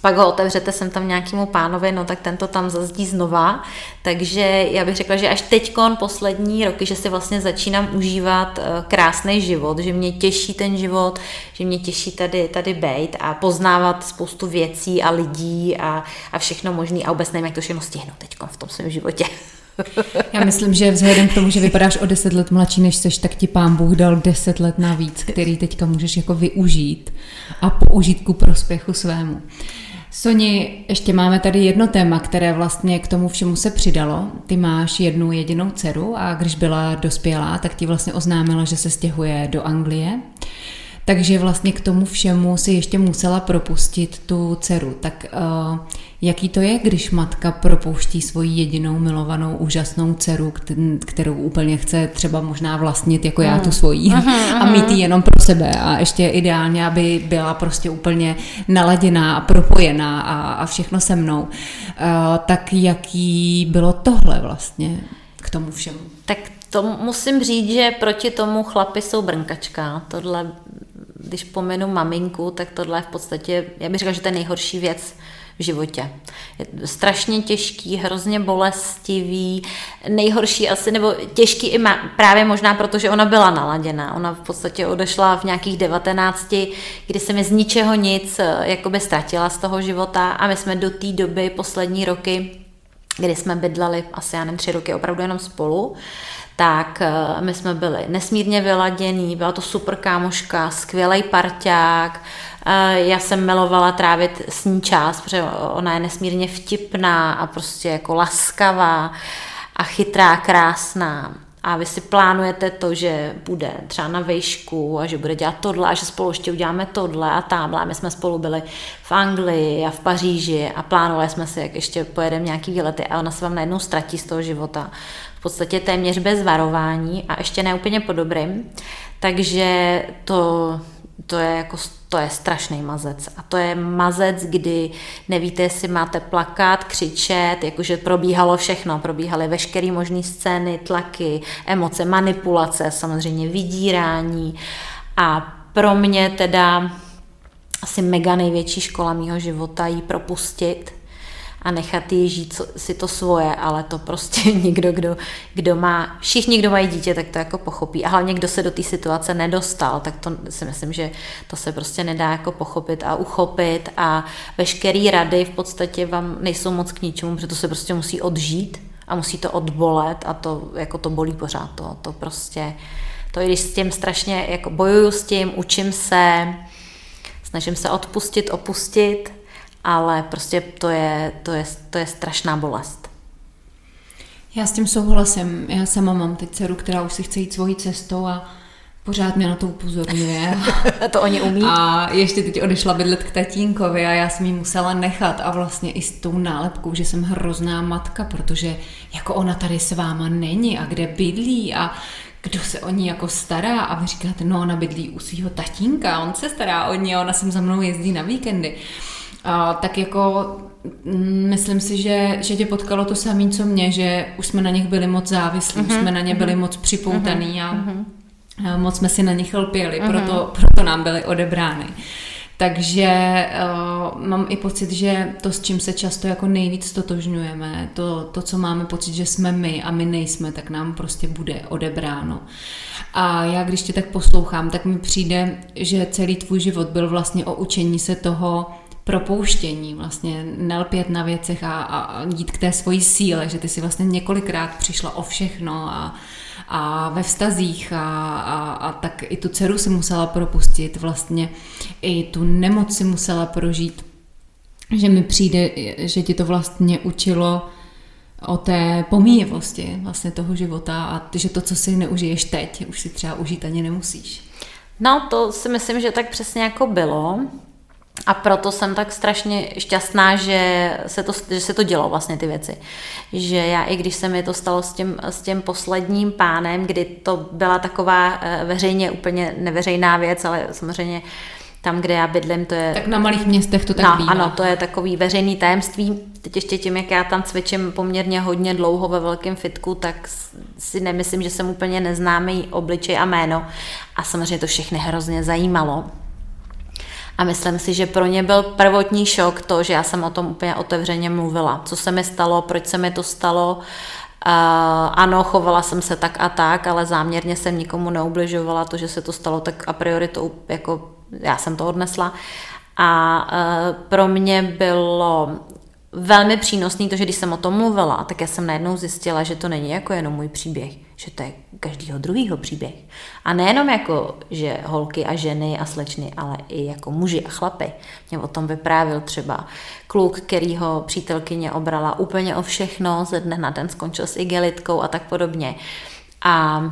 pak ho otevřete sem tam nějakému pánovi, no tak tento tam zazdí znova. Takže já bych řekla, že až teďkon poslední roky, že si vlastně začínám užívat eh, krásný život, že mě těší ten život, že mě těší tady, tady bejt a poznávat spoustu věcí a lidí a, a všechno možné a vůbec nevím, jak to všechno stihnu teďkon v tom svém životě. Já myslím, že vzhledem k tomu, že vypadáš o deset let mladší než seš, tak ti pán Bůh dal deset let navíc, který teďka můžeš jako využít a použít ku prospěchu svému. Soni, ještě máme tady jedno téma, které vlastně k tomu všemu se přidalo. Ty máš jednu jedinou dceru a když byla dospělá, tak ti vlastně oznámila, že se stěhuje do Anglie. Takže vlastně k tomu všemu si ještě musela propustit tu dceru. Tak uh, jaký to je, když matka propouští svoji jedinou milovanou úžasnou dceru, kterou úplně chce třeba možná vlastnit jako já tu mm. svoji uh-huh, a mít ji jenom pro sebe a ještě ideálně, aby byla prostě úplně naladěná a propojená a, a všechno se mnou. Uh, tak jaký bylo tohle vlastně k tomu všemu? Tak to musím říct, že proti tomu chlapi jsou brnkačka. Tohle když pomenu maminku, tak tohle je v podstatě, já bych řekla, že to je nejhorší věc v životě. Je strašně těžký, hrozně bolestivý, nejhorší asi, nebo těžký i má, právě možná proto, že ona byla naladěná. Ona v podstatě odešla v nějakých 19, kdy se mi z ničeho nic eh, jakoby ztratila z toho života a my jsme do té doby poslední roky kdy jsme bydleli asi, já nevím, tři roky opravdu jenom spolu, tak eh, my jsme byli nesmírně vyladění, byla to super kámoška, skvělý parťák, eh, já jsem milovala trávit s ní čas, protože ona je nesmírně vtipná a prostě jako laskavá a chytrá, krásná a vy si plánujete to, že bude třeba na vejšku a že bude dělat tohle a že spolu ještě uděláme tohle a tamhle. My jsme spolu byli v Anglii a v Paříži a plánovali jsme si, jak ještě pojedeme nějaký výlety a ona se vám najednou ztratí z toho života. V podstatě téměř bez varování a ještě ne úplně po dobrým. Takže to, to je jako to je strašný mazec. A to je mazec, kdy nevíte, jestli máte plakat, křičet, jakože probíhalo všechno. Probíhaly veškeré možné scény, tlaky, emoce, manipulace, samozřejmě vydírání. A pro mě teda asi mega největší škola mýho života jí propustit a nechat jí žít si to svoje, ale to prostě nikdo, kdo, kdo má, všichni, kdo mají dítě, tak to jako pochopí. A hlavně, kdo se do té situace nedostal, tak to si myslím, že to se prostě nedá jako pochopit a uchopit a veškeré rady v podstatě vám nejsou moc k ničemu, protože to se prostě musí odžít a musí to odbolet a to jako to bolí pořád. To, to prostě, to i když s tím strašně jako bojuju s tím, učím se, snažím se odpustit, opustit, ale prostě to je, to je, to je strašná bolest. Já s tím souhlasím. Já sama mám teď dceru, která už si chce jít svojí cestou a pořád mě na to upozorňuje. to oni umí. A ještě teď odešla bydlet k tatínkovi a já jsem ji musela nechat a vlastně i s tou nálepkou, že jsem hrozná matka, protože jako ona tady s váma není a kde bydlí a kdo se o ní jako stará a vy říkáte, no ona bydlí u svého tatínka, on se stará o ní a ona sem za mnou jezdí na víkendy. A, tak jako mm, myslím si, že, že tě potkalo to samé, co mě, že už jsme na nich byli moc závislí, uh-huh, jsme na ně byli uh-huh. moc připoutaný a, uh-huh. a moc jsme si na nich lpěli, uh-huh. proto, proto nám byly odebrány. Takže uh, mám i pocit, že to, s čím se často jako nejvíc totožňujeme, to, to, co máme pocit, že jsme my a my nejsme, tak nám prostě bude odebráno. A já, když tě tak poslouchám, tak mi přijde, že celý tvůj život byl vlastně o učení se toho, propouštění, vlastně nelpět na věcech a, a jít k té svojí síle, že ty si vlastně několikrát přišla o všechno a, a ve vztazích a, a, a tak i tu dceru si musela propustit, vlastně i tu nemoc si musela prožít, že mi přijde, že ti to vlastně učilo o té pomíjivosti vlastně toho života a že to, co si neužiješ teď, už si třeba užít ani nemusíš. No, to si myslím, že tak přesně jako bylo. A proto jsem tak strašně šťastná, že se, to, že se to dělo vlastně ty věci. Že já i když se mi to stalo s tím, s tím posledním pánem, kdy to byla taková eh, veřejně úplně neveřejná věc, ale samozřejmě tam, kde já bydlím, to je... Tak na malých městech to tak no, bývá. Ano, to je takový veřejný tajemství. Teď ještě tím, jak já tam cvičím poměrně hodně dlouho ve velkém fitku, tak si nemyslím, že jsem úplně neznámý obličej a jméno. A samozřejmě to všechny hrozně zajímalo. A myslím si, že pro ně byl prvotní šok to, že já jsem o tom úplně otevřeně mluvila. Co se mi stalo, proč se mi to stalo. Uh, ano, chovala jsem se tak a tak, ale záměrně jsem nikomu neubližovala. To, že se to stalo, tak a priori to jako já jsem to odnesla. A uh, pro mě bylo velmi přínosný to, že když jsem o tom mluvila, tak já jsem najednou zjistila, že to není jako jenom můj příběh, že to je každýho druhýho příběh. A nejenom jako, že holky a ženy a slečny, ale i jako muži a chlapy. Mě o tom vyprávil třeba kluk, kterýho přítelkyně obrala úplně o všechno, ze dne na den skončil s igelitkou a tak podobně. A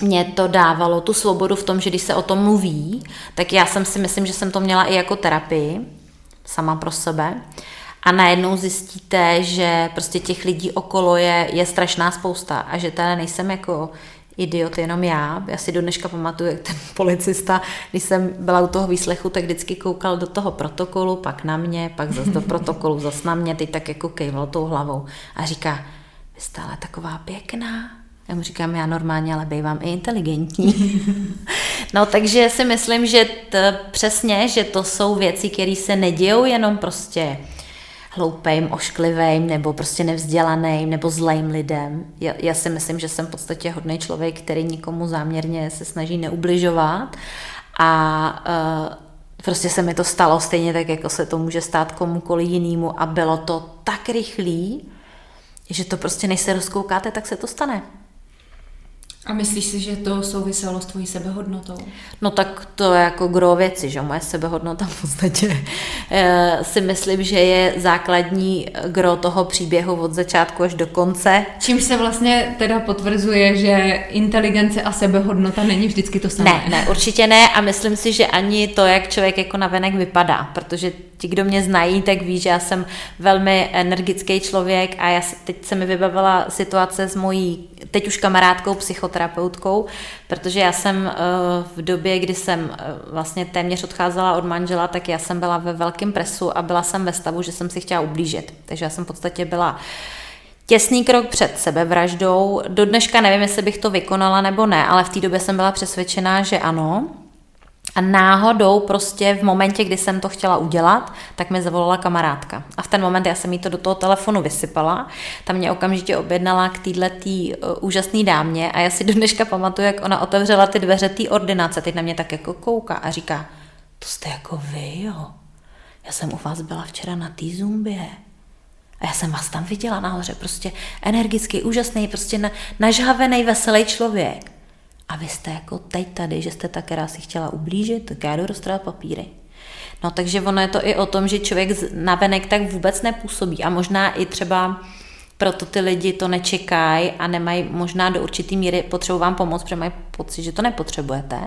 mě to dávalo tu svobodu v tom, že když se o tom mluví, tak já jsem si myslím, že jsem to měla i jako terapii, sama pro sebe a najednou zjistíte, že prostě těch lidí okolo je, je strašná spousta a že teda nejsem jako idiot jenom já. Já si do dneška pamatuju, jak ten policista, když jsem byla u toho výslechu, tak vždycky koukal do toho protokolu, pak na mě, pak zase do protokolu, zase na mě, teď tak jako kejval tou hlavou a říká, vy jste ale taková pěkná. Já mu říkám, já normálně, ale bývám i inteligentní. no takže si myslím, že t, přesně, že to jsou věci, které se nedějou jenom prostě hloupým, ošklivým nebo prostě nevzdělaným nebo zlým lidem. Já, já si myslím, že jsem v podstatě hodný člověk, který nikomu záměrně se snaží neubližovat a uh, prostě se mi to stalo stejně tak, jako se to může stát komukoli jinému a bylo to tak rychlý, že to prostě než se rozkoukáte, tak se to stane. A myslíš si, že to souviselo s tvojí sebehodnotou? No tak to je jako gro věci, že moje sebehodnota v podstatě e, si myslím, že je základní gro toho příběhu od začátku až do konce. Čím se vlastně teda potvrzuje, že inteligence a sebehodnota není vždycky to samé. Ne, ne, určitě ne a myslím si, že ani to, jak člověk jako navenek vypadá, protože ti, kdo mě znají, tak ví, že já jsem velmi energický člověk a já teď se mi vybavila situace s mojí, teď už kamarádkou, psychoterapeutkou, protože já jsem eh, v době, kdy jsem eh, vlastně téměř odcházela od manžela, tak já jsem byla ve velkém presu a byla jsem ve stavu, že jsem si chtěla ublížit. Takže já jsem v podstatě byla těsný krok před sebevraždou. Do dneška nevím, jestli bych to vykonala nebo ne, ale v té době jsem byla přesvědčená, že ano. A náhodou prostě v momentě, kdy jsem to chtěla udělat, tak mi zavolala kamarádka. A v ten moment já jsem jí to do toho telefonu vysypala. Tam mě okamžitě objednala k tý, uh, úžasné dámě a já si do dneška pamatuju, jak ona otevřela ty dveře té ordinace. Teď na mě tak jako kouká a říká, to jste jako vy, jo. Já jsem u vás byla včera na té zumbě. A já jsem vás tam viděla nahoře, prostě energický, úžasný, prostě na, nažhavený, veselý člověk. A vy jste jako teď tady, že jste tak si chtěla ublížit, tak já jdu roztrhat papíry. No takže ono je to i o tom, že člověk navenek tak vůbec nepůsobí a možná i třeba proto ty lidi to nečekají a nemají možná do určitý míry potřebu vám pomoct, protože mají pocit, že to nepotřebujete.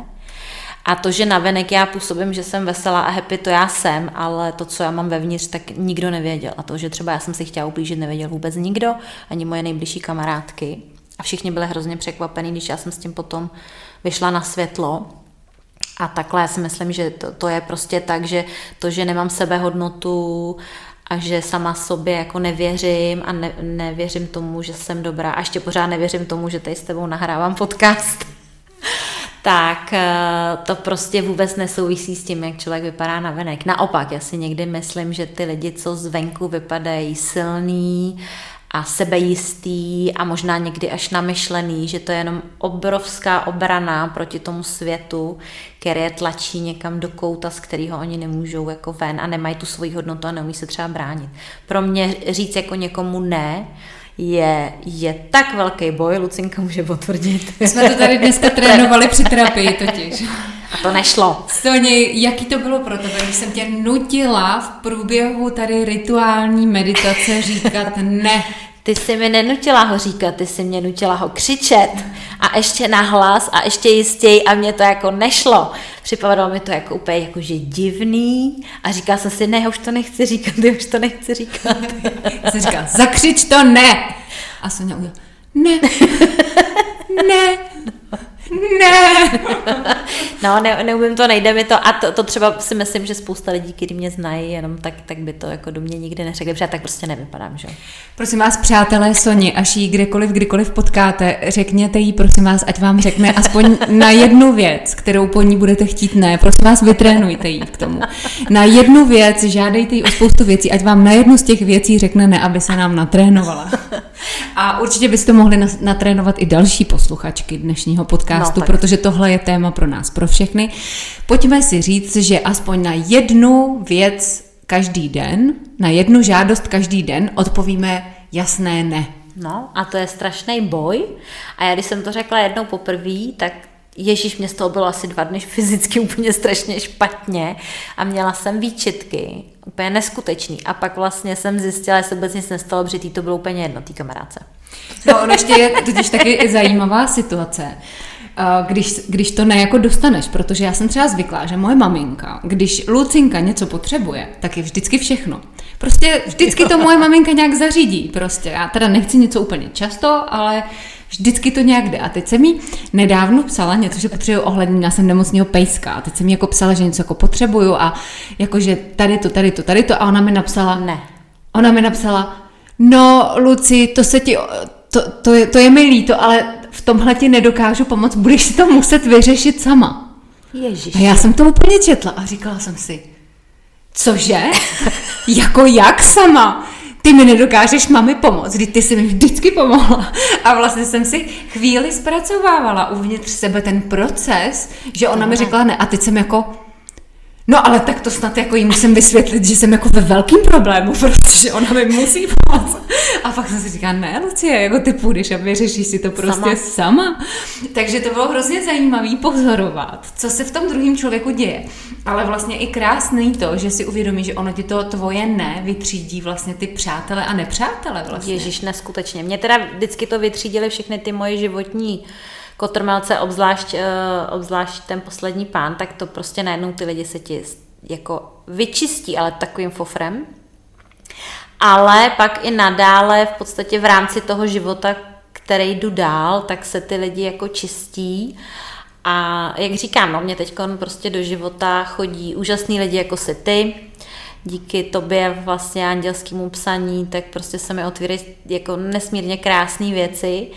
A to, že navenek já působím, že jsem veselá a happy, to já jsem, ale to, co já mám vevnitř, tak nikdo nevěděl. A to, že třeba já jsem si chtěla ublížit, nevěděl vůbec nikdo, ani moje nejbližší kamarádky. A všichni byli hrozně překvapení, když já jsem s tím potom vyšla na světlo. A takhle já si myslím, že to, to je prostě tak, že to, že nemám sebehodnotu a že sama sobě jako nevěřím a ne, nevěřím tomu, že jsem dobrá a ještě pořád nevěřím tomu, že tady s tebou nahrávám podcast, tak eh, to prostě vůbec nesouvisí s tím, jak člověk vypadá na venek. Naopak, já si někdy myslím, že ty lidi, co zvenku vypadají silný a sebejistý a možná někdy až namyšlený, že to je jenom obrovská obrana proti tomu světu, který je tlačí někam do kouta, z kterého oni nemůžou jako ven a nemají tu svoji hodnotu a neumí se třeba bránit. Pro mě říct jako někomu ne, je, je tak velký boj, Lucinka může potvrdit. My jsme to tady dneska trénovali při terapii totiž. A to nešlo. Soni, jaký to bylo pro tebe, když jsem tě nutila v průběhu tady rituální meditace říkat ne? Ty jsi mi nenutila ho říkat, ty jsi mě nutila ho křičet a ještě nahlas a ještě jistěji a mě to jako nešlo. Připadalo mi to jako úplně jakože divný a říkala jsem si, ne, já už to nechci říkat, já už to nechci říkat. Jsem říkala, zakřič to ne! A Sonja udělala, ne, ne, ne. no, ne, neumím to, nejde mi to. A to, to třeba si myslím, že spousta lidí, kteří mě znají, jenom tak, tak by to jako do mě nikdy neřekli, protože já tak prostě nevypadám, že? Prosím vás, přátelé Soni, až ji kdekoliv, kdykoliv potkáte, řekněte jí, prosím vás, ať vám řekne aspoň na jednu věc, kterou po ní budete chtít ne. Prosím vás, vytrénujte jí k tomu. Na jednu věc, žádejte jí o spoustu věcí, ať vám na jednu z těch věcí řekne ne, aby se nám natrénovala. A určitě byste mohli natrénovat i další posluchačky dnešního podcastu, no, protože tohle je téma pro nás, pro všechny. Pojďme si říct, že aspoň na jednu věc každý den, na jednu žádost každý den odpovíme jasné ne. No a to je strašný boj. A já když jsem to řekla jednou poprvé, tak Ježíš, mě z toho bylo asi dva dny fyzicky úplně strašně špatně a měla jsem výčitky, úplně neskutečný. A pak vlastně jsem zjistila, že se vůbec nic nestalo, protože to bylo úplně jedno, tý kamaráce. No, ono ještě je totiž taky zajímavá situace, když, když to nejako dostaneš, protože já jsem třeba zvyklá, že moje maminka, když Lucinka něco potřebuje, tak je vždycky všechno. Prostě vždycky to moje maminka nějak zařídí. Prostě já teda nechci něco úplně často, ale Vždycky to nějak jde. A teď jsem mi nedávno psala něco, že potřebuji ohledně, já jsem nemocného pejska. A teď jsem mi jako psala, že něco jako potřebuju a jakože tady to, tady to, tady to. A ona mi napsala, ne. Ona mi napsala, no Luci, to se ti, to, to, je, to je mi líto, ale v tomhle ti nedokážu pomoct, budeš si to muset vyřešit sama. Ježiš. A já jsem to úplně četla a říkala jsem si, cože? jako jak sama? ty mi nedokážeš mami pomoct, kdy ty jsi mi vždycky pomohla. A vlastně jsem si chvíli zpracovávala uvnitř sebe ten proces, že ona mi řekla ne. A teď jsem jako, No ale tak to snad jako jí musím vysvětlit, že jsem jako ve velkým problému, protože ona mi musí pomoct. A pak jsem si říká, ne Lucie, jako ty půjdeš a vyřešíš si to prostě sama. sama. Takže to bylo hrozně zajímavý pozorovat, co se v tom druhém člověku děje. Ale vlastně i krásný to, že si uvědomí, že ono ti to tvoje ne vytřídí vlastně ty přátele a nepřátele vlastně. Ježíš, neskutečně. Mě teda vždycky to vytřídili všechny ty moje životní kotrmelce, obzvlášť, uh, obzvlášť ten poslední pán, tak to prostě najednou ty lidi se ti jako vyčistí, ale takovým fofrem. Ale pak i nadále v podstatě v rámci toho života, který jdu dál, tak se ty lidi jako čistí. A jak říkám, no, mě teď prostě do života chodí úžasný lidi jako si ty, díky tobě vlastně andělskému psaní, tak prostě se mi otvírají jako nesmírně krásné věci.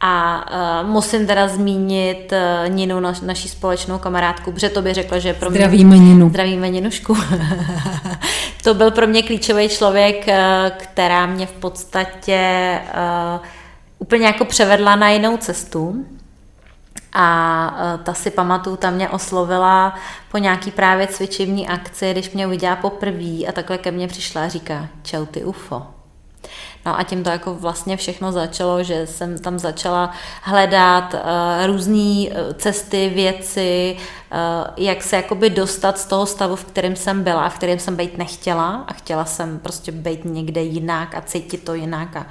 A uh, musím teda zmínit uh, Ninu, naš, naší společnou kamarádku, protože to by řekla, že pro mě... Zdravíme Ninu. Zdravíme Ninušku. to byl pro mě klíčový člověk, uh, která mě v podstatě uh, úplně jako převedla na jinou cestu. A uh, ta si pamatuju, ta mě oslovila po nějaký právě cvičivní akci, když mě uviděla poprvé a takhle ke mně přišla a říká, čau ty UFO. No a tím to jako vlastně všechno začalo, že jsem tam začala hledat uh, různé eh, cesty, věci, uh, jak se jakoby dostat z toho stavu, v kterém jsem byla, v kterém jsem být nechtěla. A chtěla jsem prostě být někde jinak a cítit to jinak a,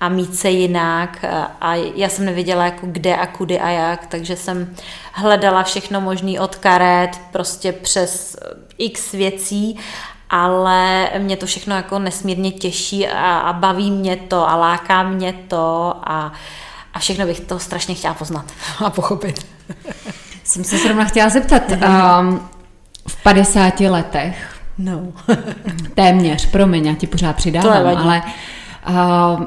a mít se jinak. A já jsem nevěděla jako kde a kudy a jak, takže jsem hledala všechno možné od karet prostě přes x věcí ale mě to všechno jako nesmírně těší a, a baví mě to a láká mě to a, a všechno bych to strašně chtěla poznat a pochopit. Jsem se zrovna chtěla zeptat, um, v 50 letech, no. téměř, promiň, já ti pořád přidávám, ale uh,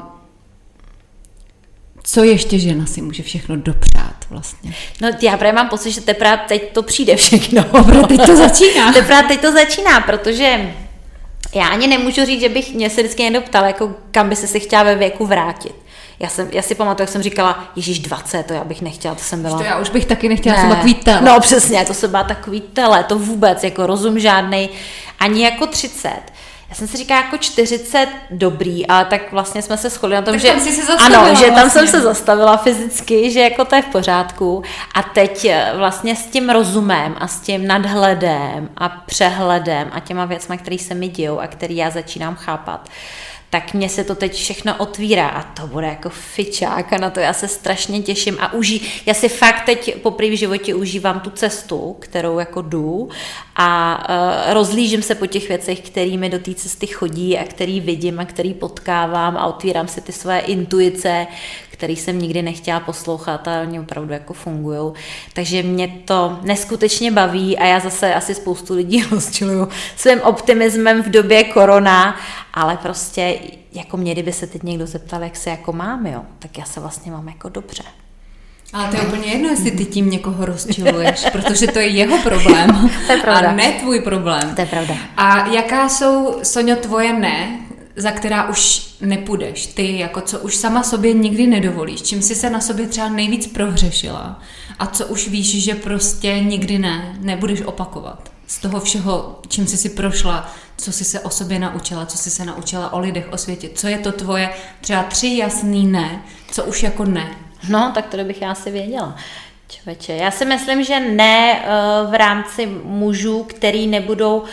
co ještě žena si může všechno dopřát vlastně? No já právě mám pocit, že teprve teď to přijde všechno. Teprve teď to začíná. teprve teď to začíná, protože já ani nemůžu říct, že bych mě se vždycky někdo ptal, jako kam by se si chtěla ve věku vrátit. Já, jsem, já si pamatuju, jak jsem říkala, Ježíš 20, to já bych nechtěla, to jsem byla. To já už bych taky nechtěla, ne. jsem takový tele. No přesně, to se byla takový tele, to vůbec, jako rozum žádný, ani jako 30. Já jsem si říkala jako 40 dobrý, ale tak vlastně jsme se shodli na tom, tak že tam si se ano, že vlastně. tam jsem se zastavila fyzicky, že jako to je v pořádku. A teď eh, vlastně s tím rozumem a s tím nadhledem a přehledem a těma věcmi, které se mi dějou a které já začínám chápat, tak mě se to teď všechno otvírá a to bude jako fičák a na to já se strašně těším a uží, já si fakt teď po v životě užívám tu cestu, kterou jako jdu a uh, rozlížím se po těch věcech, kterými do té cesty chodí a který vidím a který potkávám a otvírám si ty své intuice, který jsem nikdy nechtěla poslouchat a oni opravdu jako fungují. Takže mě to neskutečně baví a já zase asi spoustu lidí rozčiluju svým optimismem v době korona, ale prostě jako mě, kdyby se teď někdo zeptal, jak se jako mám, jo, tak já se vlastně mám jako dobře. Ale to je úplně jedno, jestli ty tím někoho rozčiluješ, protože to je jeho problém to je pravda. a ne tvůj problém. To je pravda. A jaká jsou, Sonio, tvoje ne, za která už nepůjdeš, ty, jako co už sama sobě nikdy nedovolíš, čím jsi se na sobě třeba nejvíc prohřešila a co už víš, že prostě nikdy ne, nebudeš opakovat. Z toho všeho, čím jsi si prošla, co jsi se o sobě naučila, co jsi se naučila o lidech, o světě, co je to tvoje třeba tři jasný ne, co už jako ne. No, tak to bych já si věděla. Čověče, já si myslím, že ne eh, v rámci mužů, který nebudou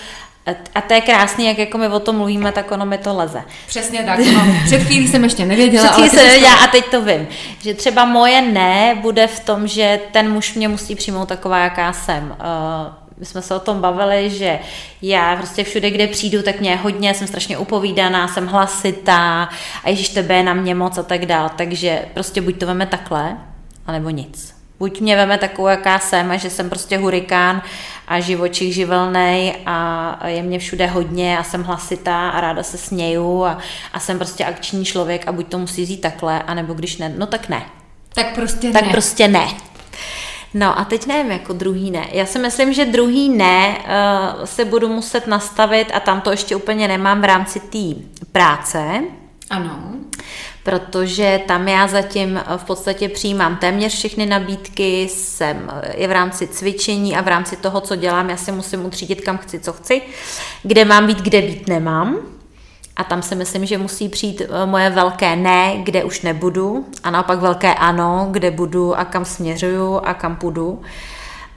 a to je krásný, jak jako my o tom mluvíme, tak ono mi to leze. Přesně tak. No. Před chvílí jsem ještě nevěděla. Před chvílí jsem nevěděla a teď to vím. Že třeba moje ne bude v tom, že ten muž mě musí přijmout taková, jaká jsem. Uh, my jsme se o tom bavili, že já prostě všude, kde přijdu, tak mě je hodně, jsem strašně upovídaná, jsem hlasitá a ježíš tebe je na mě moc a tak dál. Takže prostě buď to veme takhle, anebo nic. Buď mě veme takovou, jaká jsem, a že jsem prostě hurikán a živočich živelnej a je mě všude hodně a jsem hlasitá a ráda se směju a, a jsem prostě akční člověk a buď to musí jít takhle, anebo když ne, no tak ne. Tak prostě tak ne. prostě ne. No a teď nevím, jako druhý ne. Já si myslím, že druhý ne uh, se budu muset nastavit a tam to ještě úplně nemám v rámci té práce. Ano protože tam já zatím v podstatě přijímám téměř všechny nabídky, jsem i v rámci cvičení a v rámci toho, co dělám, já si musím utřídit, kam chci, co chci, kde mám být, kde být nemám. A tam si myslím, že musí přijít eh, moje velké ne, kde už nebudu, a naopak velké ano, kde budu a kam směřuju a kam půjdu.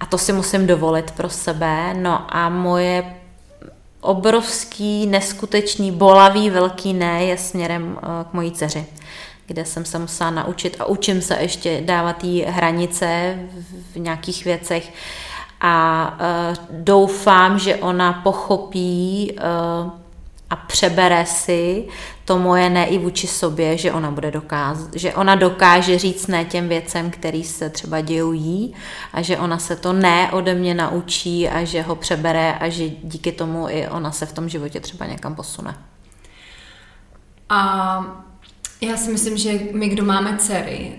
A to si musím dovolit pro sebe. No a moje obrovský, neskutečný, bolavý, velký ne je směrem eh, k mojí dceři, kde jsem se musela naučit a učím se ještě dávat jí hranice v nějakých věcech. A uh, doufám, že ona pochopí uh, a přebere si to moje ne i vůči sobě, že ona bude dokázat, že ona dokáže říct ne těm věcem, který se třeba dějí jí a že ona se to ne ode mě naučí a že ho přebere a že díky tomu i ona se v tom životě třeba někam posune. A já si myslím, že my, kdo máme dcery,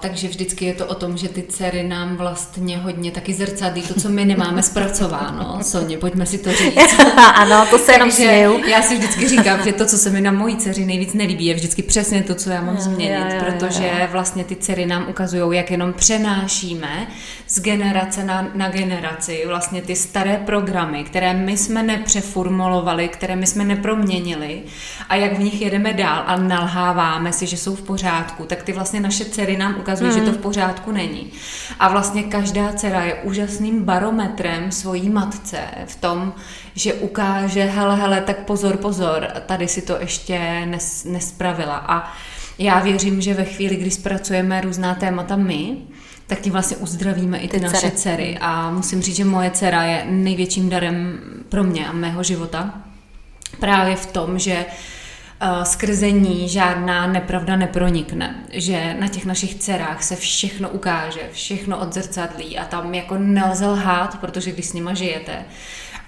takže vždycky je to o tom, že ty dcery nám vlastně hodně taky zrcadlí to, co my nemáme zpracováno. Soně, pojďme si to říct. ano, to se jenom směju. Já si vždycky říkám, že to, co se mi na mojí dceři nejvíc nelíbí, je vždycky přesně to, co já mám změnit, protože vlastně ty dcery nám ukazují, jak jenom přenášíme z generace na, na generaci vlastně ty staré programy, které my jsme nepřeformulovali, které my jsme neproměnili a jak v nich jedeme dál a nalháváme říkáme si, že jsou v pořádku, tak ty vlastně naše dcery nám ukazují, mm. že to hmm. v pořádku není. A vlastně každá dcera je úžasným barometrem svojí matce v tom, že ukáže, hele, hele, tak pozor, pozor, tady si to ještě nes, nespravila. A já věřím, že ve chvíli, kdy zpracujeme různá témata my, tak tím vlastně uzdravíme i ty, ty naše dcery. dcery. A musím říct, že moje dcera je největším darem pro mě a mého života. Právě v tom, že uh, skrze ní žádná nepravda nepronikne, že na těch našich dcerách se všechno ukáže, všechno odzrcadlí a tam jako nelze lhát, protože když s nima žijete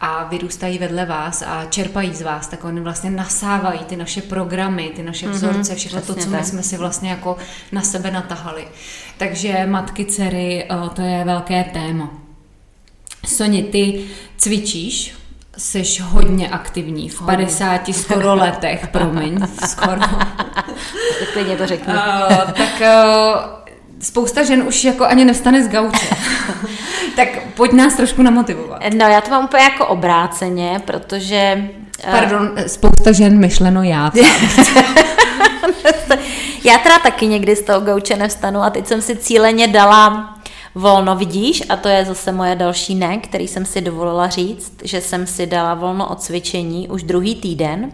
a vyrůstají vedle vás a čerpají z vás, tak oni vlastně nasávají ty naše programy, ty naše mhm, vzorce, všechno to, co my jsme si vlastně jako na sebe natahali. Takže matky, dcery, eh, to je velké téma. Soni, ty cvičíš jsi hodně aktivní v 50 hodně. skoro letech, promiň, skoro. Klidně to řekni. Uh, tak uh, spousta žen už jako ani nevstane z gauče. tak pojď nás trošku namotivovat. No já to mám úplně jako obráceně, protože... Uh, Pardon, spousta žen myšleno já. já teda taky někdy z toho gauče nevstanu a teď jsem si cíleně dala volno, vidíš, a to je zase moje další ne, který jsem si dovolila říct, že jsem si dala volno od cvičení už druhý týden,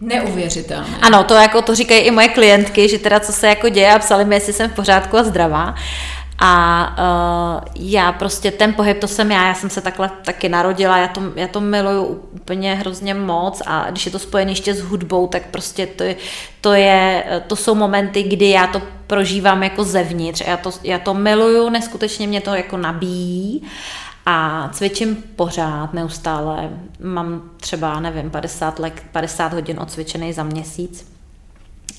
Neuvěřitelné. Ano, to jako to říkají i moje klientky, že teda co se jako děje a psali mi, jestli jsem v pořádku a zdravá. A uh, já prostě ten pohyb, to jsem já, já jsem se takhle taky narodila, já to, já to miluju úplně hrozně moc a když je to spojené ještě s hudbou, tak prostě to je, to, je, to jsou momenty, kdy já to prožívám jako zevnitř, já to, já to miluju, neskutečně mě to jako nabíjí a cvičím pořád, neustále, mám třeba, nevím, 50, let, 50 hodin odcvičený za měsíc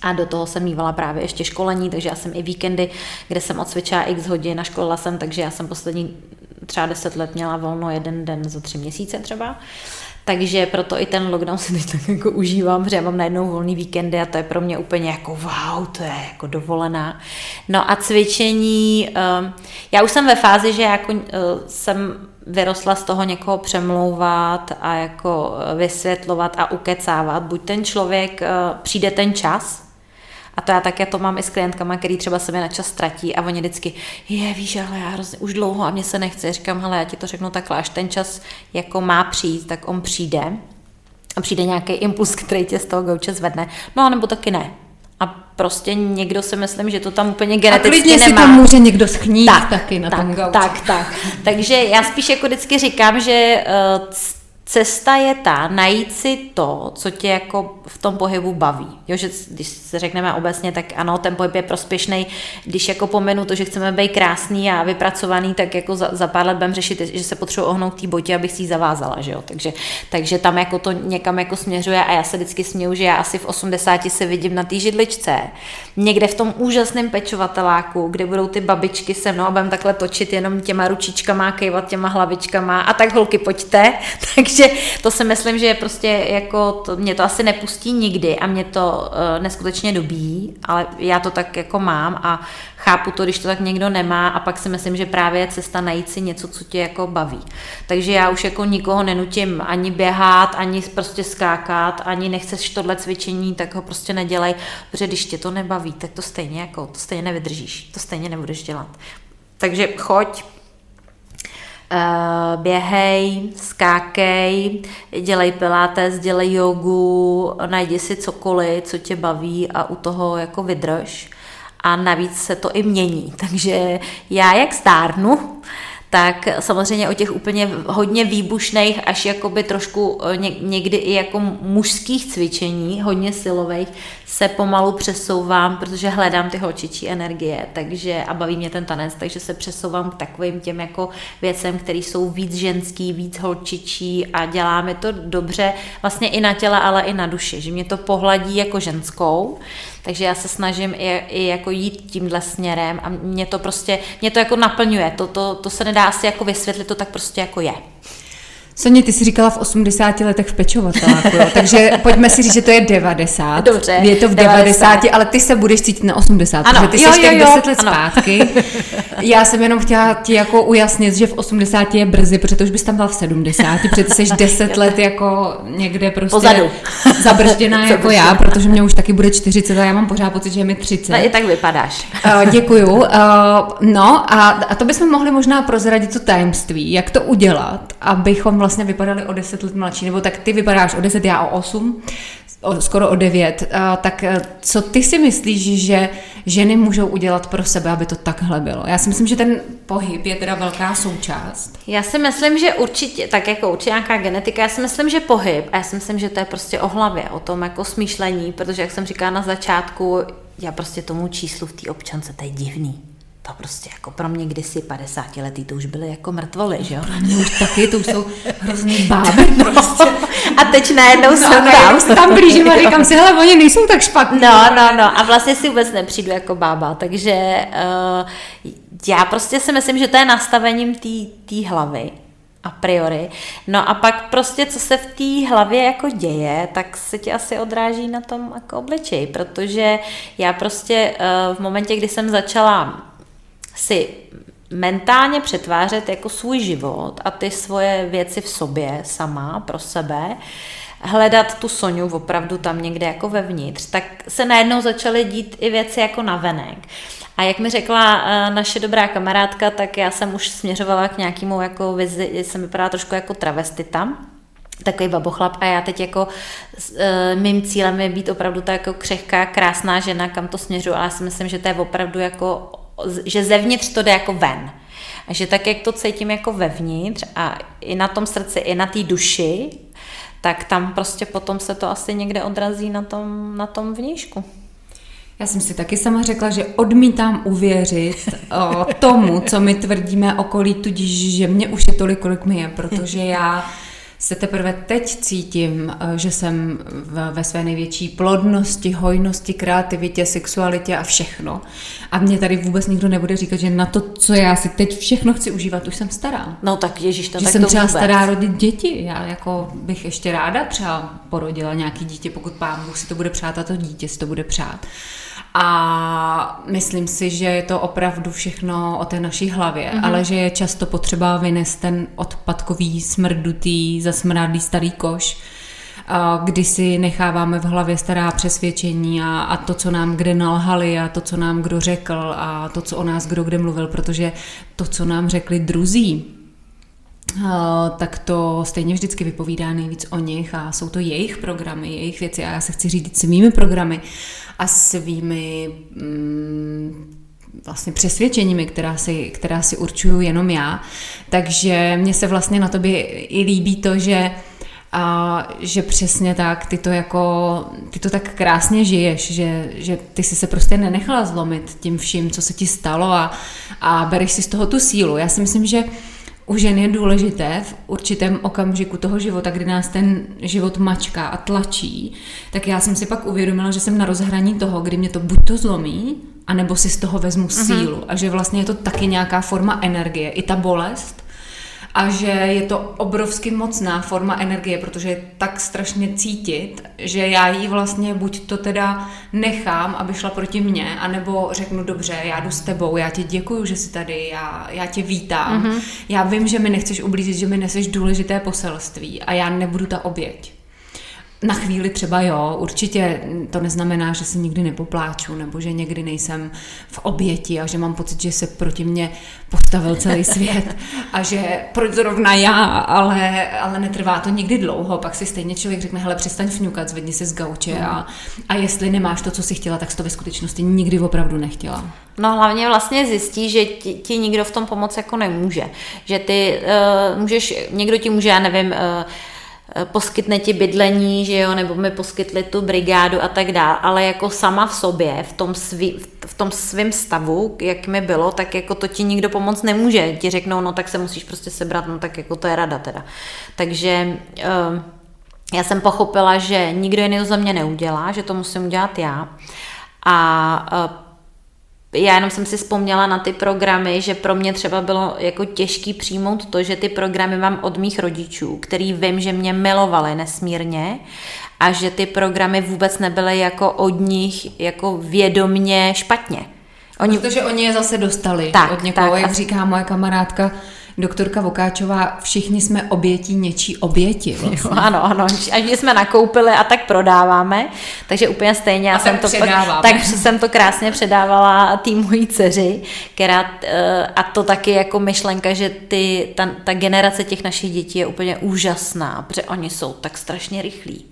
a do toho jsem mývala právě ještě školení, takže já jsem i víkendy, kde jsem odcvičila x hodin a školila jsem, takže já jsem poslední třeba 10 let měla volno jeden den za tři měsíce třeba. Takže proto i ten lockdown si teď tak jako užívám, protože já mám najednou volný víkendy a to je pro mě úplně jako wow, to je jako dovolená. No a cvičení, ehm, já už jsem ve fázi, že jako eh, jsem vyrostla z toho někoho přemlouvat a jako eh, vysvětlovat a ukecávat. Buď ten člověk, eh, přijde ten čas, a to já také to mám i s klientkama, který třeba se mi na čas ztratí a oni vždycky, je víš, ale já hrozně, už dlouho a mě se nechce. Říkám, hele, já ti to řeknu takhle, až ten čas jako má přijít, tak on přijde a přijde nějaký impuls, který tě z toho gauče zvedne. No, nebo taky ne. A prostě někdo si myslím, že to tam úplně geneticky a klidně nemá. si tam může někdo schnít tak, taky na tak, tom gauči. Tak, tak. Takže já spíš jako vždycky říkám, že uh, cesta je ta, najít si to, co tě jako v tom pohybu baví. Jo, že když se řekneme obecně, tak ano, ten pohyb je prospěšný. Když jako pomenu to, že chceme být krásný a vypracovaný, tak jako za, za pár let budeme řešit, že se potřebuji ohnout té botě, abych si ji zavázala, že jo. Takže, takže tam jako to někam jako směřuje a já se vždycky směju, že já asi v 80 se vidím na té židličce, někde v tom úžasném pečovateláku, kde budou ty babičky se mnou a budeme takhle točit jenom těma ručičkama, kejvat těma hlavičkama a tak holky pojďte. Takže ještě, to si myslím, že je prostě jako, to, mě to asi nepustí nikdy a mě to uh, neskutečně dobí, ale já to tak jako mám a chápu to, když to tak někdo nemá a pak si myslím, že právě je cesta najít si něco, co tě jako baví. Takže já už jako nikoho nenutím ani běhat, ani prostě skákat, ani nechceš tohle cvičení, tak ho prostě nedělej, protože když tě to nebaví, tak to stejně jako, to stejně nevydržíš, to stejně nebudeš dělat. Takže choď, běhej, skákej, dělej pilates, dělej jogu, najdi si cokoliv, co tě baví a u toho jako vydrž. A navíc se to i mění. Takže já jak stárnu, tak samozřejmě o těch úplně hodně výbušných, až jakoby trošku eh, někdy i jako mužských cvičení, hodně silových, se pomalu přesouvám, protože hledám ty holčičí energie, takže a baví mě ten tanec, takže se přesouvám k takovým těm jako věcem, které jsou víc ženský, víc holčičí a děláme to dobře vlastně i na těle, ale i na duši, že mě to pohladí jako ženskou, takže já se snažím i, i jako jít tímhle směrem a mě to prostě, mě to jako naplňuje, to, to, to se nedá asi jako vysvětlit, to tak prostě jako je. Soně, ty jsi říkala v 80 letech v pečovateláku, jo? takže pojďme si říct, že to je 90. Dobře. Je to v 90, 90 ale ty se budeš cítit na 80, ano, protože ty jo, jsi jo, 10 let ano. zpátky. Já jsem jenom chtěla ti jako ujasnit, že v 80 je brzy, protože to už bys tam byl v 70, protože ty jsi 10 let jako někde prostě Pozadu. zabržděná jako já, protože mě už taky bude 40 a já mám pořád pocit, že je mi 30. No, i tak vypadáš. Uh, děkuju. Uh, no a, a to bychom mohli možná prozradit to tajemství, jak to udělat, abychom vlastně vypadali o 10 let mladší, nebo tak ty vypadáš o 10, já o 8, o, skoro o 9. A, tak e, co ty si myslíš, že ženy můžou udělat pro sebe, aby to takhle bylo? Já si myslím, že ten pohyb je teda velká součást. Já si myslím, že určitě, tak jako určitě nějaká genetika, já si myslím, že pohyb, a já si myslím, že to je prostě o hlavě, o tom jako smýšlení, protože jak jsem říkala na začátku, já prostě tomu číslu v té občance, to je divný to prostě jako pro mě kdysi 50 letý, to už byly jako mrtvoly, že jo? Pro mě už taky, to už jsou hrozný báby no, prostě. A teď najednou no, jsem tam. se tam blížím a říkám si, hele, oni nejsou tak špatní. No, no, no a vlastně si vůbec nepřijdu jako bába, takže uh, já prostě si myslím, že to je nastavením té hlavy a priori. No a pak prostě, co se v té hlavě jako děje, tak se ti asi odráží na tom jako obličeji, protože já prostě uh, v momentě, kdy jsem začala si mentálně přetvářet jako svůj život a ty svoje věci v sobě sama, pro sebe, hledat tu Soňu opravdu tam někde jako vevnitř, tak se najednou začaly dít i věci jako navenek. A jak mi řekla eh, naše dobrá kamarádka, tak já jsem už směřovala k nějakému jako vizi, jsem vypadala trošku jako travestita, takový babochlap a já teď jako e, mým cílem je být opravdu ta jako křehká, krásná žena, kam to směřuju, ale já si myslím, že to je opravdu jako že zevnitř to jde jako ven. A že tak, jak to cítím jako vevnitř a i na tom srdci, i na té duši, tak tam prostě potom se to asi někde odrazí na tom, na tom vnějšku. Já jsem si taky sama řekla, že odmítám uvěřit o, tomu, co my tvrdíme okolí, tudíž, že mě už je tolik, kolik mi je, protože já se teprve teď cítím, eh, že jsem ve své největší plodnosti, hojnosti, kreativitě, sexualitě a všechno. A mě tady vůbec nikdo nebude říkat, že na to, co já si teď všechno chci užívat, už jsem stará. No tak ježíš, to že tak jsem to třeba vůbec. stará rodit děti. Já jako bych ještě ráda třeba porodila nějaký dítě, pokud pán Bůh si to bude přát a to dítě si to bude přát. A myslím si, že je to opravdu všechno o té naší hlavě, mm-hmm. ale že je často potřeba vynést ten odpadkový, smrdutý, zasmrádlý starý koš, kdy si necháváme v hlavě stará přesvědčení a, a to, co nám kde nalhali a to, co nám kdo řekl a to, co o nás kdo kde mluvil, protože to, co nám řekli druzí, tak to stejně vždycky vypovídá nejvíc o nich a jsou to jejich programy, jejich věci a já se chci řídit svými programy a svými mm, vlastně přesvědčeními, která si, která si určuju jenom já. Takže mně se vlastně na tobě i líbí to, že a že přesně tak, ty to jako, ty to tak krásně žiješ, že, že ty si se prostě nenechala zlomit tím vším, co se ti stalo a, a bereš si z toho tu sílu. Já si myslím, že u žen je důležité v určitém okamžiku toho života, kdy nás ten život mačká a tlačí, tak já jsem si pak uvědomila, že jsem na rozhraní toho, kdy mě to buď to zlomí, anebo si z toho vezmu uh-huh. sílu. A že vlastně je to taky nějaká forma energie. I ta bolest, a že je to obrovsky mocná forma energie, protože je tak strašně cítit, že já jí vlastně buď to teda nechám, aby šla proti mně, anebo řeknu dobře, já jdu s tebou, já ti děkuju, že jsi tady, já, já tě vítám, mm-hmm. já vím, že mi nechceš ublížit, že mi neseš důležité poselství a já nebudu ta oběť. Na chvíli třeba jo, určitě to neznamená, že se nikdy nepopláču, nebo že někdy nejsem v oběti a že mám pocit, že se proti mně postavil celý svět a že proč zrovna já, ale, ale netrvá to nikdy dlouho, pak si stejně člověk řekne, hele, přestaň fňukat, zvedni se z gauče a, a jestli nemáš to, co si chtěla, tak to ve skutečnosti nikdy opravdu nechtěla. No hlavně vlastně zjistí, že ti, ti nikdo v tom pomoct jako nemůže. Že ty uh, můžeš, někdo ti může, já nevím, uh, poskytne ti bydlení, že jo, nebo mi poskytli tu brigádu a tak dále, ale jako sama v sobě, v tom, svý, v tom svém stavu, jak mi bylo, tak jako to ti nikdo pomoct nemůže. Ti řeknou, no tak se musíš prostě sebrat, no tak jako to je rada teda. Takže uh, já jsem pochopila, že nikdo jiný za mě neudělá, že to musím udělat já. A uh, já jenom jsem si vzpomněla na ty programy, že pro mě třeba bylo jako těžký přijmout to, že ty programy mám od mých rodičů, který vím, že mě milovali nesmírně a že ty programy vůbec nebyly jako od nich jako vědomně špatně. Oni... Protože oni je zase dostali tak, od někoho, tak, jak říká moje kamarádka, doktorka Vokáčová, všichni jsme obětí něčí oběti. Vlastně. Jo, ano, ano, až jsme nakoupili a tak prodáváme, takže úplně stejně. Já a jsem to, tak jsem to krásně předávala tým mojí dceři, která, eh, a to taky jako myšlenka, že ty, ta, ta generace těch našich dětí je úplně úžasná, protože oni jsou tak strašně rychlí.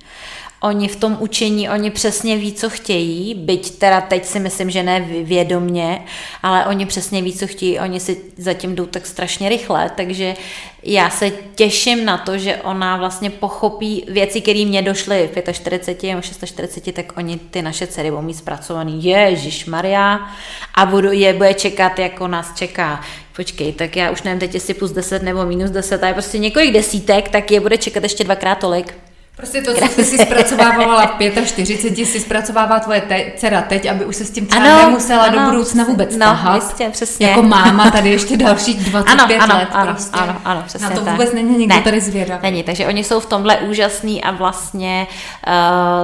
Oni v tom učení, oni přesně ví, co chtějí, byť teda teď si myslím, že ne vědomně, ale oni přesně ví, co chtějí, oni si zatím jdou tak strašně rychle, takže já se těším na to, že ona vlastně pochopí věci, které mě došly v 45 nebo 46, tak oni ty naše dcery budou mít zpracovaný. Ježíš Maria a budu, je bude čekat, jako nás čeká. Počkej, tak já už nevím teď, jestli plus 10 nebo minus 10, a je prostě několik desítek, tak je bude čekat ještě dvakrát tolik. Prostě to, co jsi si zpracovávala v 45, si zpracovává tvoje te- dcera teď, aby už se s tím třeba ano, nemusela ano, do budoucna vůbec no, tahat. Jistě, přesně. Jako máma tady ještě dalších 25 ano, let ano, prostě. Ano, ano, přesně Na to vůbec tak. není nikdo ne, tady zvědavý. Není, takže oni jsou v tomhle úžasný a vlastně uh,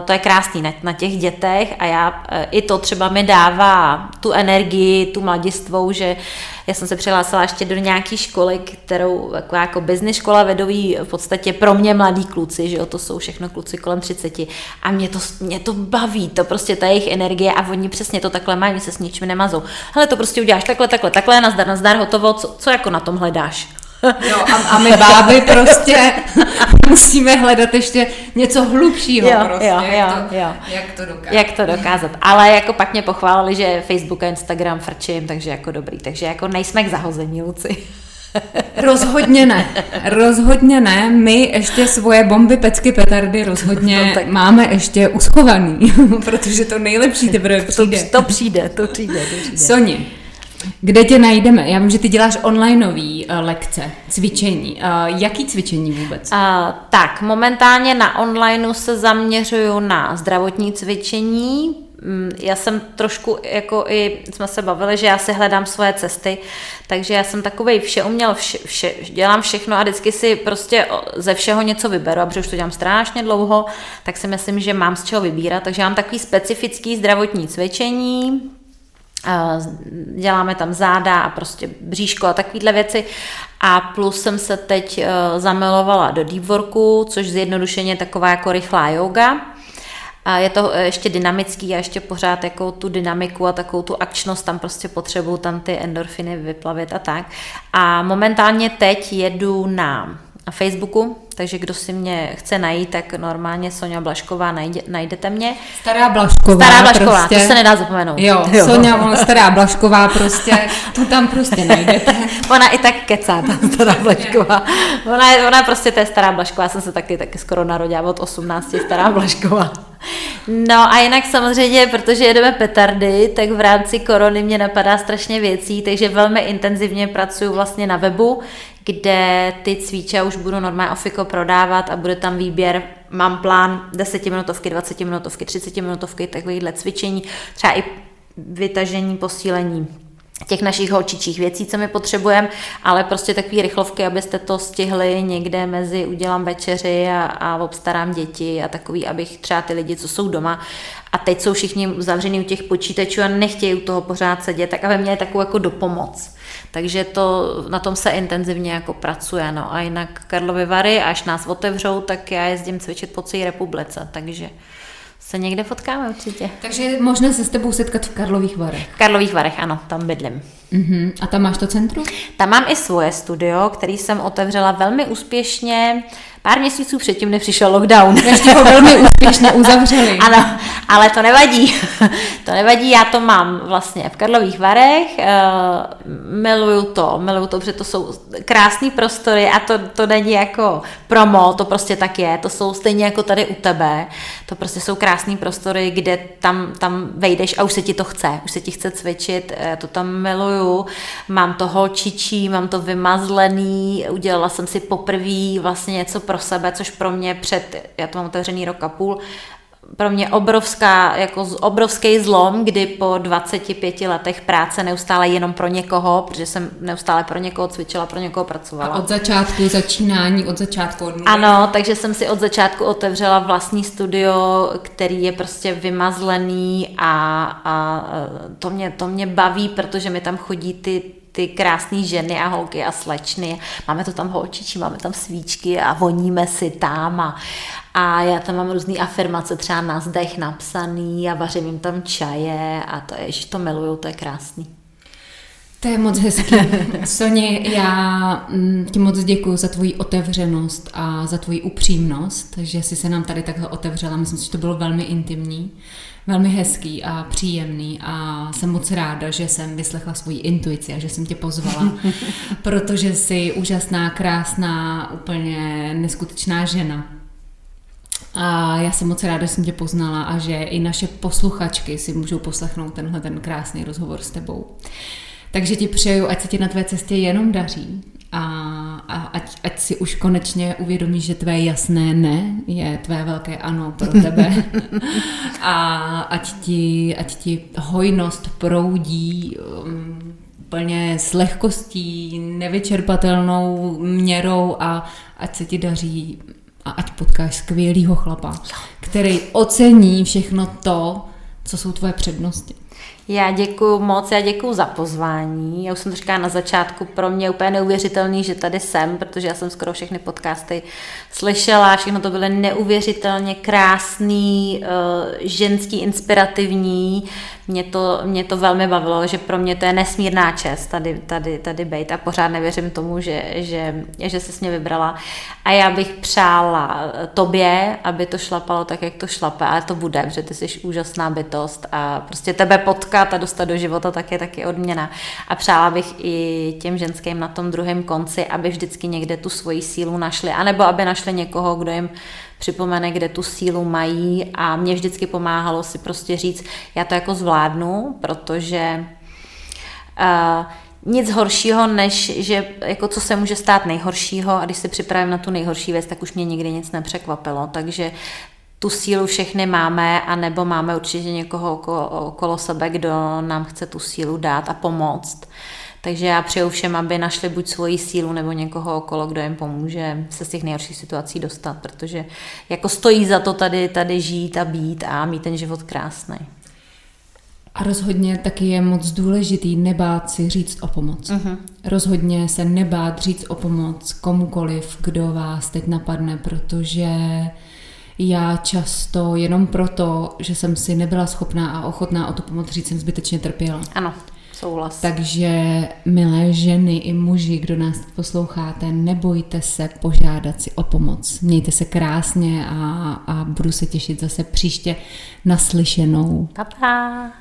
to je krásný na, na těch dětech a já uh, i to třeba mi dává tu energii, tu mladistvou, že já jsem se přihlásila ještě do nějaké školy, kterou jako, jako business škola vedou v podstatě pro mě mladí kluci, že jo, to jsou všechno kluci kolem 30 a mě to, mě to baví, to prostě ta jejich energie a oni přesně to takhle mají, se s ničím nemazou. Hele, to prostě uděláš takhle, takhle, takhle, nazdar, nazdar, hotovo, co, co jako na tom hledáš? Jo, a, a my báby prostě musíme hledat ještě něco hlubšího jo, prostě, jo, jak, jo, to, jo. jak to dokázat. Jak to dokázat. Ale jako pak mě pochválili, že Facebook a Instagram frčím, takže jako dobrý. Takže jako nejsme k zahození, Luci. Rozhodně ne. Rozhodně ne. My ještě svoje bomby, pecky, petardy rozhodně no, tak. máme ještě uschovaný, protože to nejlepší teprve přijde. To, to přijde, to přijde, to přijde. Soni, kde tě najdeme? Já vím, že ty děláš onlineové uh, lekce, cvičení. Uh, jaký cvičení vůbec? Uh, tak, momentálně na onlineu se zaměřuju na zdravotní cvičení. Mm, já jsem trošku, jako i jsme se bavili, že já si hledám svoje cesty, takže já jsem takovej vše uměl, vše, vše, dělám všechno a vždycky si prostě ze všeho něco vyberu, a protože už to dělám strašně dlouho, tak si myslím, že mám z čeho vybírat, takže mám takový specifický zdravotní cvičení, děláme tam záda a prostě bříško a takovéhle věci. A plus jsem se teď e, zamilovala do deep worku, což zjednodušeně je taková jako rychlá yoga. A je to e, ještě dynamický a ještě pořád jako tu dynamiku a takovou tu akčnost tam prostě potřebuju tam ty endorfiny vyplavit a tak. A momentálně teď jedu na Facebooku, takže kdo si mě chce najít, tak normálně Sonja Blašková najde, najdete mě. Stará Blašková. Stará Blašková, prostě. to se nedá zapomenout. Jo, jo. Sonja Stará Blašková prostě, tu tam prostě najdete. ona i tak kecá, ta Stará Blašková. Ona, je, ona prostě to je Stará Blašková, jsem se taky, taky skoro narodila od 18, Stará Blašková. No a jinak samozřejmě, protože jedeme petardy, tak v rámci korony mě napadá strašně věcí, takže velmi intenzivně pracuji vlastně na webu, kde ty cviče už budu normálně ofiko prodávat a bude tam výběr, mám plán 10 minutovky, 20 minutovky, 30 minutovky, takovýhle cvičení, třeba i vytažení, posílení těch našich holčičích věcí, co my potřebujeme, ale prostě takové rychlovky, abyste to stihli někde mezi udělám večeři a, a obstarám děti a takový, abych třeba ty lidi, co jsou doma a teď jsou všichni zavření u těch počítačů a nechtějí u toho pořád sedět, tak aby měli takovou jako dopomoc. Takže to, na tom se intenzivně jako pracuje. No. A jinak Karlovy Vary, až nás otevřou, tak já jezdím cvičit po celé republice, takže se někde potkáme určitě. Takže je možné se s tebou setkat v Karlových Varech. V Karlových Varech, ano, tam bydlím. Uh-huh. A tam máš to centrum? Tam mám i svoje studio, který jsem otevřela velmi úspěšně pár měsíců předtím, než přišel lockdown. Ještě ho velmi úspěšně uzavřeli. ano, ale to nevadí. to nevadí, já to mám vlastně v Karlových Varech. Uh, miluju to, miluju to, protože to jsou krásné prostory a to, to není jako promo, to prostě tak je. To jsou stejně jako tady u tebe. To prostě jsou krásné prostory, kde tam, tam vejdeš a už se ti to chce, už se ti chce cvičit, já to tam miluju. Mám to holčičí, mám to vymazlený, udělala jsem si poprvé vlastně něco pro sebe, což pro mě před, já to mám otevřený rok a půl, pro mě obrovská, jako obrovský zlom, kdy po 25 letech práce neustále jenom pro někoho, protože jsem neustále pro někoho cvičila, pro někoho pracovala. A od začátku začínání, od začátku od. Ano, takže jsem si od začátku otevřela vlastní studio, který je prostě vymazlený a, a to, mě, to mě baví, protože mi tam chodí ty ty krásné ženy a holky a slečny. Máme to tam holčičí, máme tam svíčky a voníme si tam a, a já tam mám různé afirmace třeba na zdech napsaný a vařím jim tam čaje a to je, že to miluju, to je krásný. To je moc hezký. Soně, já mm, ti moc děkuji za tvoji otevřenost a za tvoji upřímnost, že jsi se nám tady takhle otevřela. Myslím si, že to bylo velmi intimní velmi hezký a příjemný a jsem moc ráda, že jsem vyslechla svoji intuici a že jsem tě pozvala, protože jsi úžasná, krásná, úplně neskutečná žena. A já jsem moc ráda, že jsem tě poznala a že i naše posluchačky si můžou poslechnout tenhle ten krásný rozhovor s tebou. Takže ti přeju, ať se ti na tvé cestě jenom daří a, a ať, ať si už konečně uvědomíš, že tvé jasné ne je tvé velké ano pro tebe a ať ti, ať ti hojnost proudí um, plně s lehkostí, nevyčerpatelnou měrou a ať se ti daří a ať potkáš skvělýho chlapa, který ocení všechno to, co jsou tvoje přednosti. Já děkuji moc, já děkuji za pozvání. Já už jsem to říkala na začátku, pro mě je úplně neuvěřitelný, že tady jsem, protože já jsem skoro všechny podcasty slyšela, všechno to byly neuvěřitelně krásný, uh, ženský, inspirativní. Mě to, mě to velmi bavilo, že pro mě to je nesmírná čest tady, tady, tady být a pořád nevěřím tomu, že, že, že jsi mě vybrala. A já bych přála tobě, aby to šlapalo tak, jak to šlape, ale to bude, protože ty jsi úžasná bytost a prostě tebe potkat a dostat do života tak je taky odměna. A přála bych i těm ženským na tom druhém konci, aby vždycky někde tu svoji sílu našli, anebo aby našli někoho, kdo jim připomene, kde tu sílu mají a mě vždycky pomáhalo si prostě říct, já to jako zvládnu, protože uh, nic horšího, než že jako co se může stát nejhoršího a když se připravím na tu nejhorší věc, tak už mě nikdy nic nepřekvapilo. Takže tu sílu všechny máme, a nebo máme určitě někoho okolo, okolo sebe, kdo nám chce tu sílu dát a pomoct. Takže já přeju všem, aby našli buď svoji sílu nebo někoho okolo, kdo jim pomůže se z těch nejhorších situací dostat, protože jako stojí za to tady, tady žít a být a mít ten život krásný. A rozhodně taky je moc důležitý nebát si říct o pomoc. Uh-huh. Rozhodně se nebát říct o pomoc komukoliv, kdo vás teď napadne, protože já často jenom proto, že jsem si nebyla schopná a ochotná o tu pomoc říct, jsem zbytečně trpěla. Ano. Souhlas. Takže, milé ženy i muži, kdo nás posloucháte, nebojte se požádat si o pomoc. Mějte se krásně a, a budu se těšit zase příště naslyšenou. Pa, pa.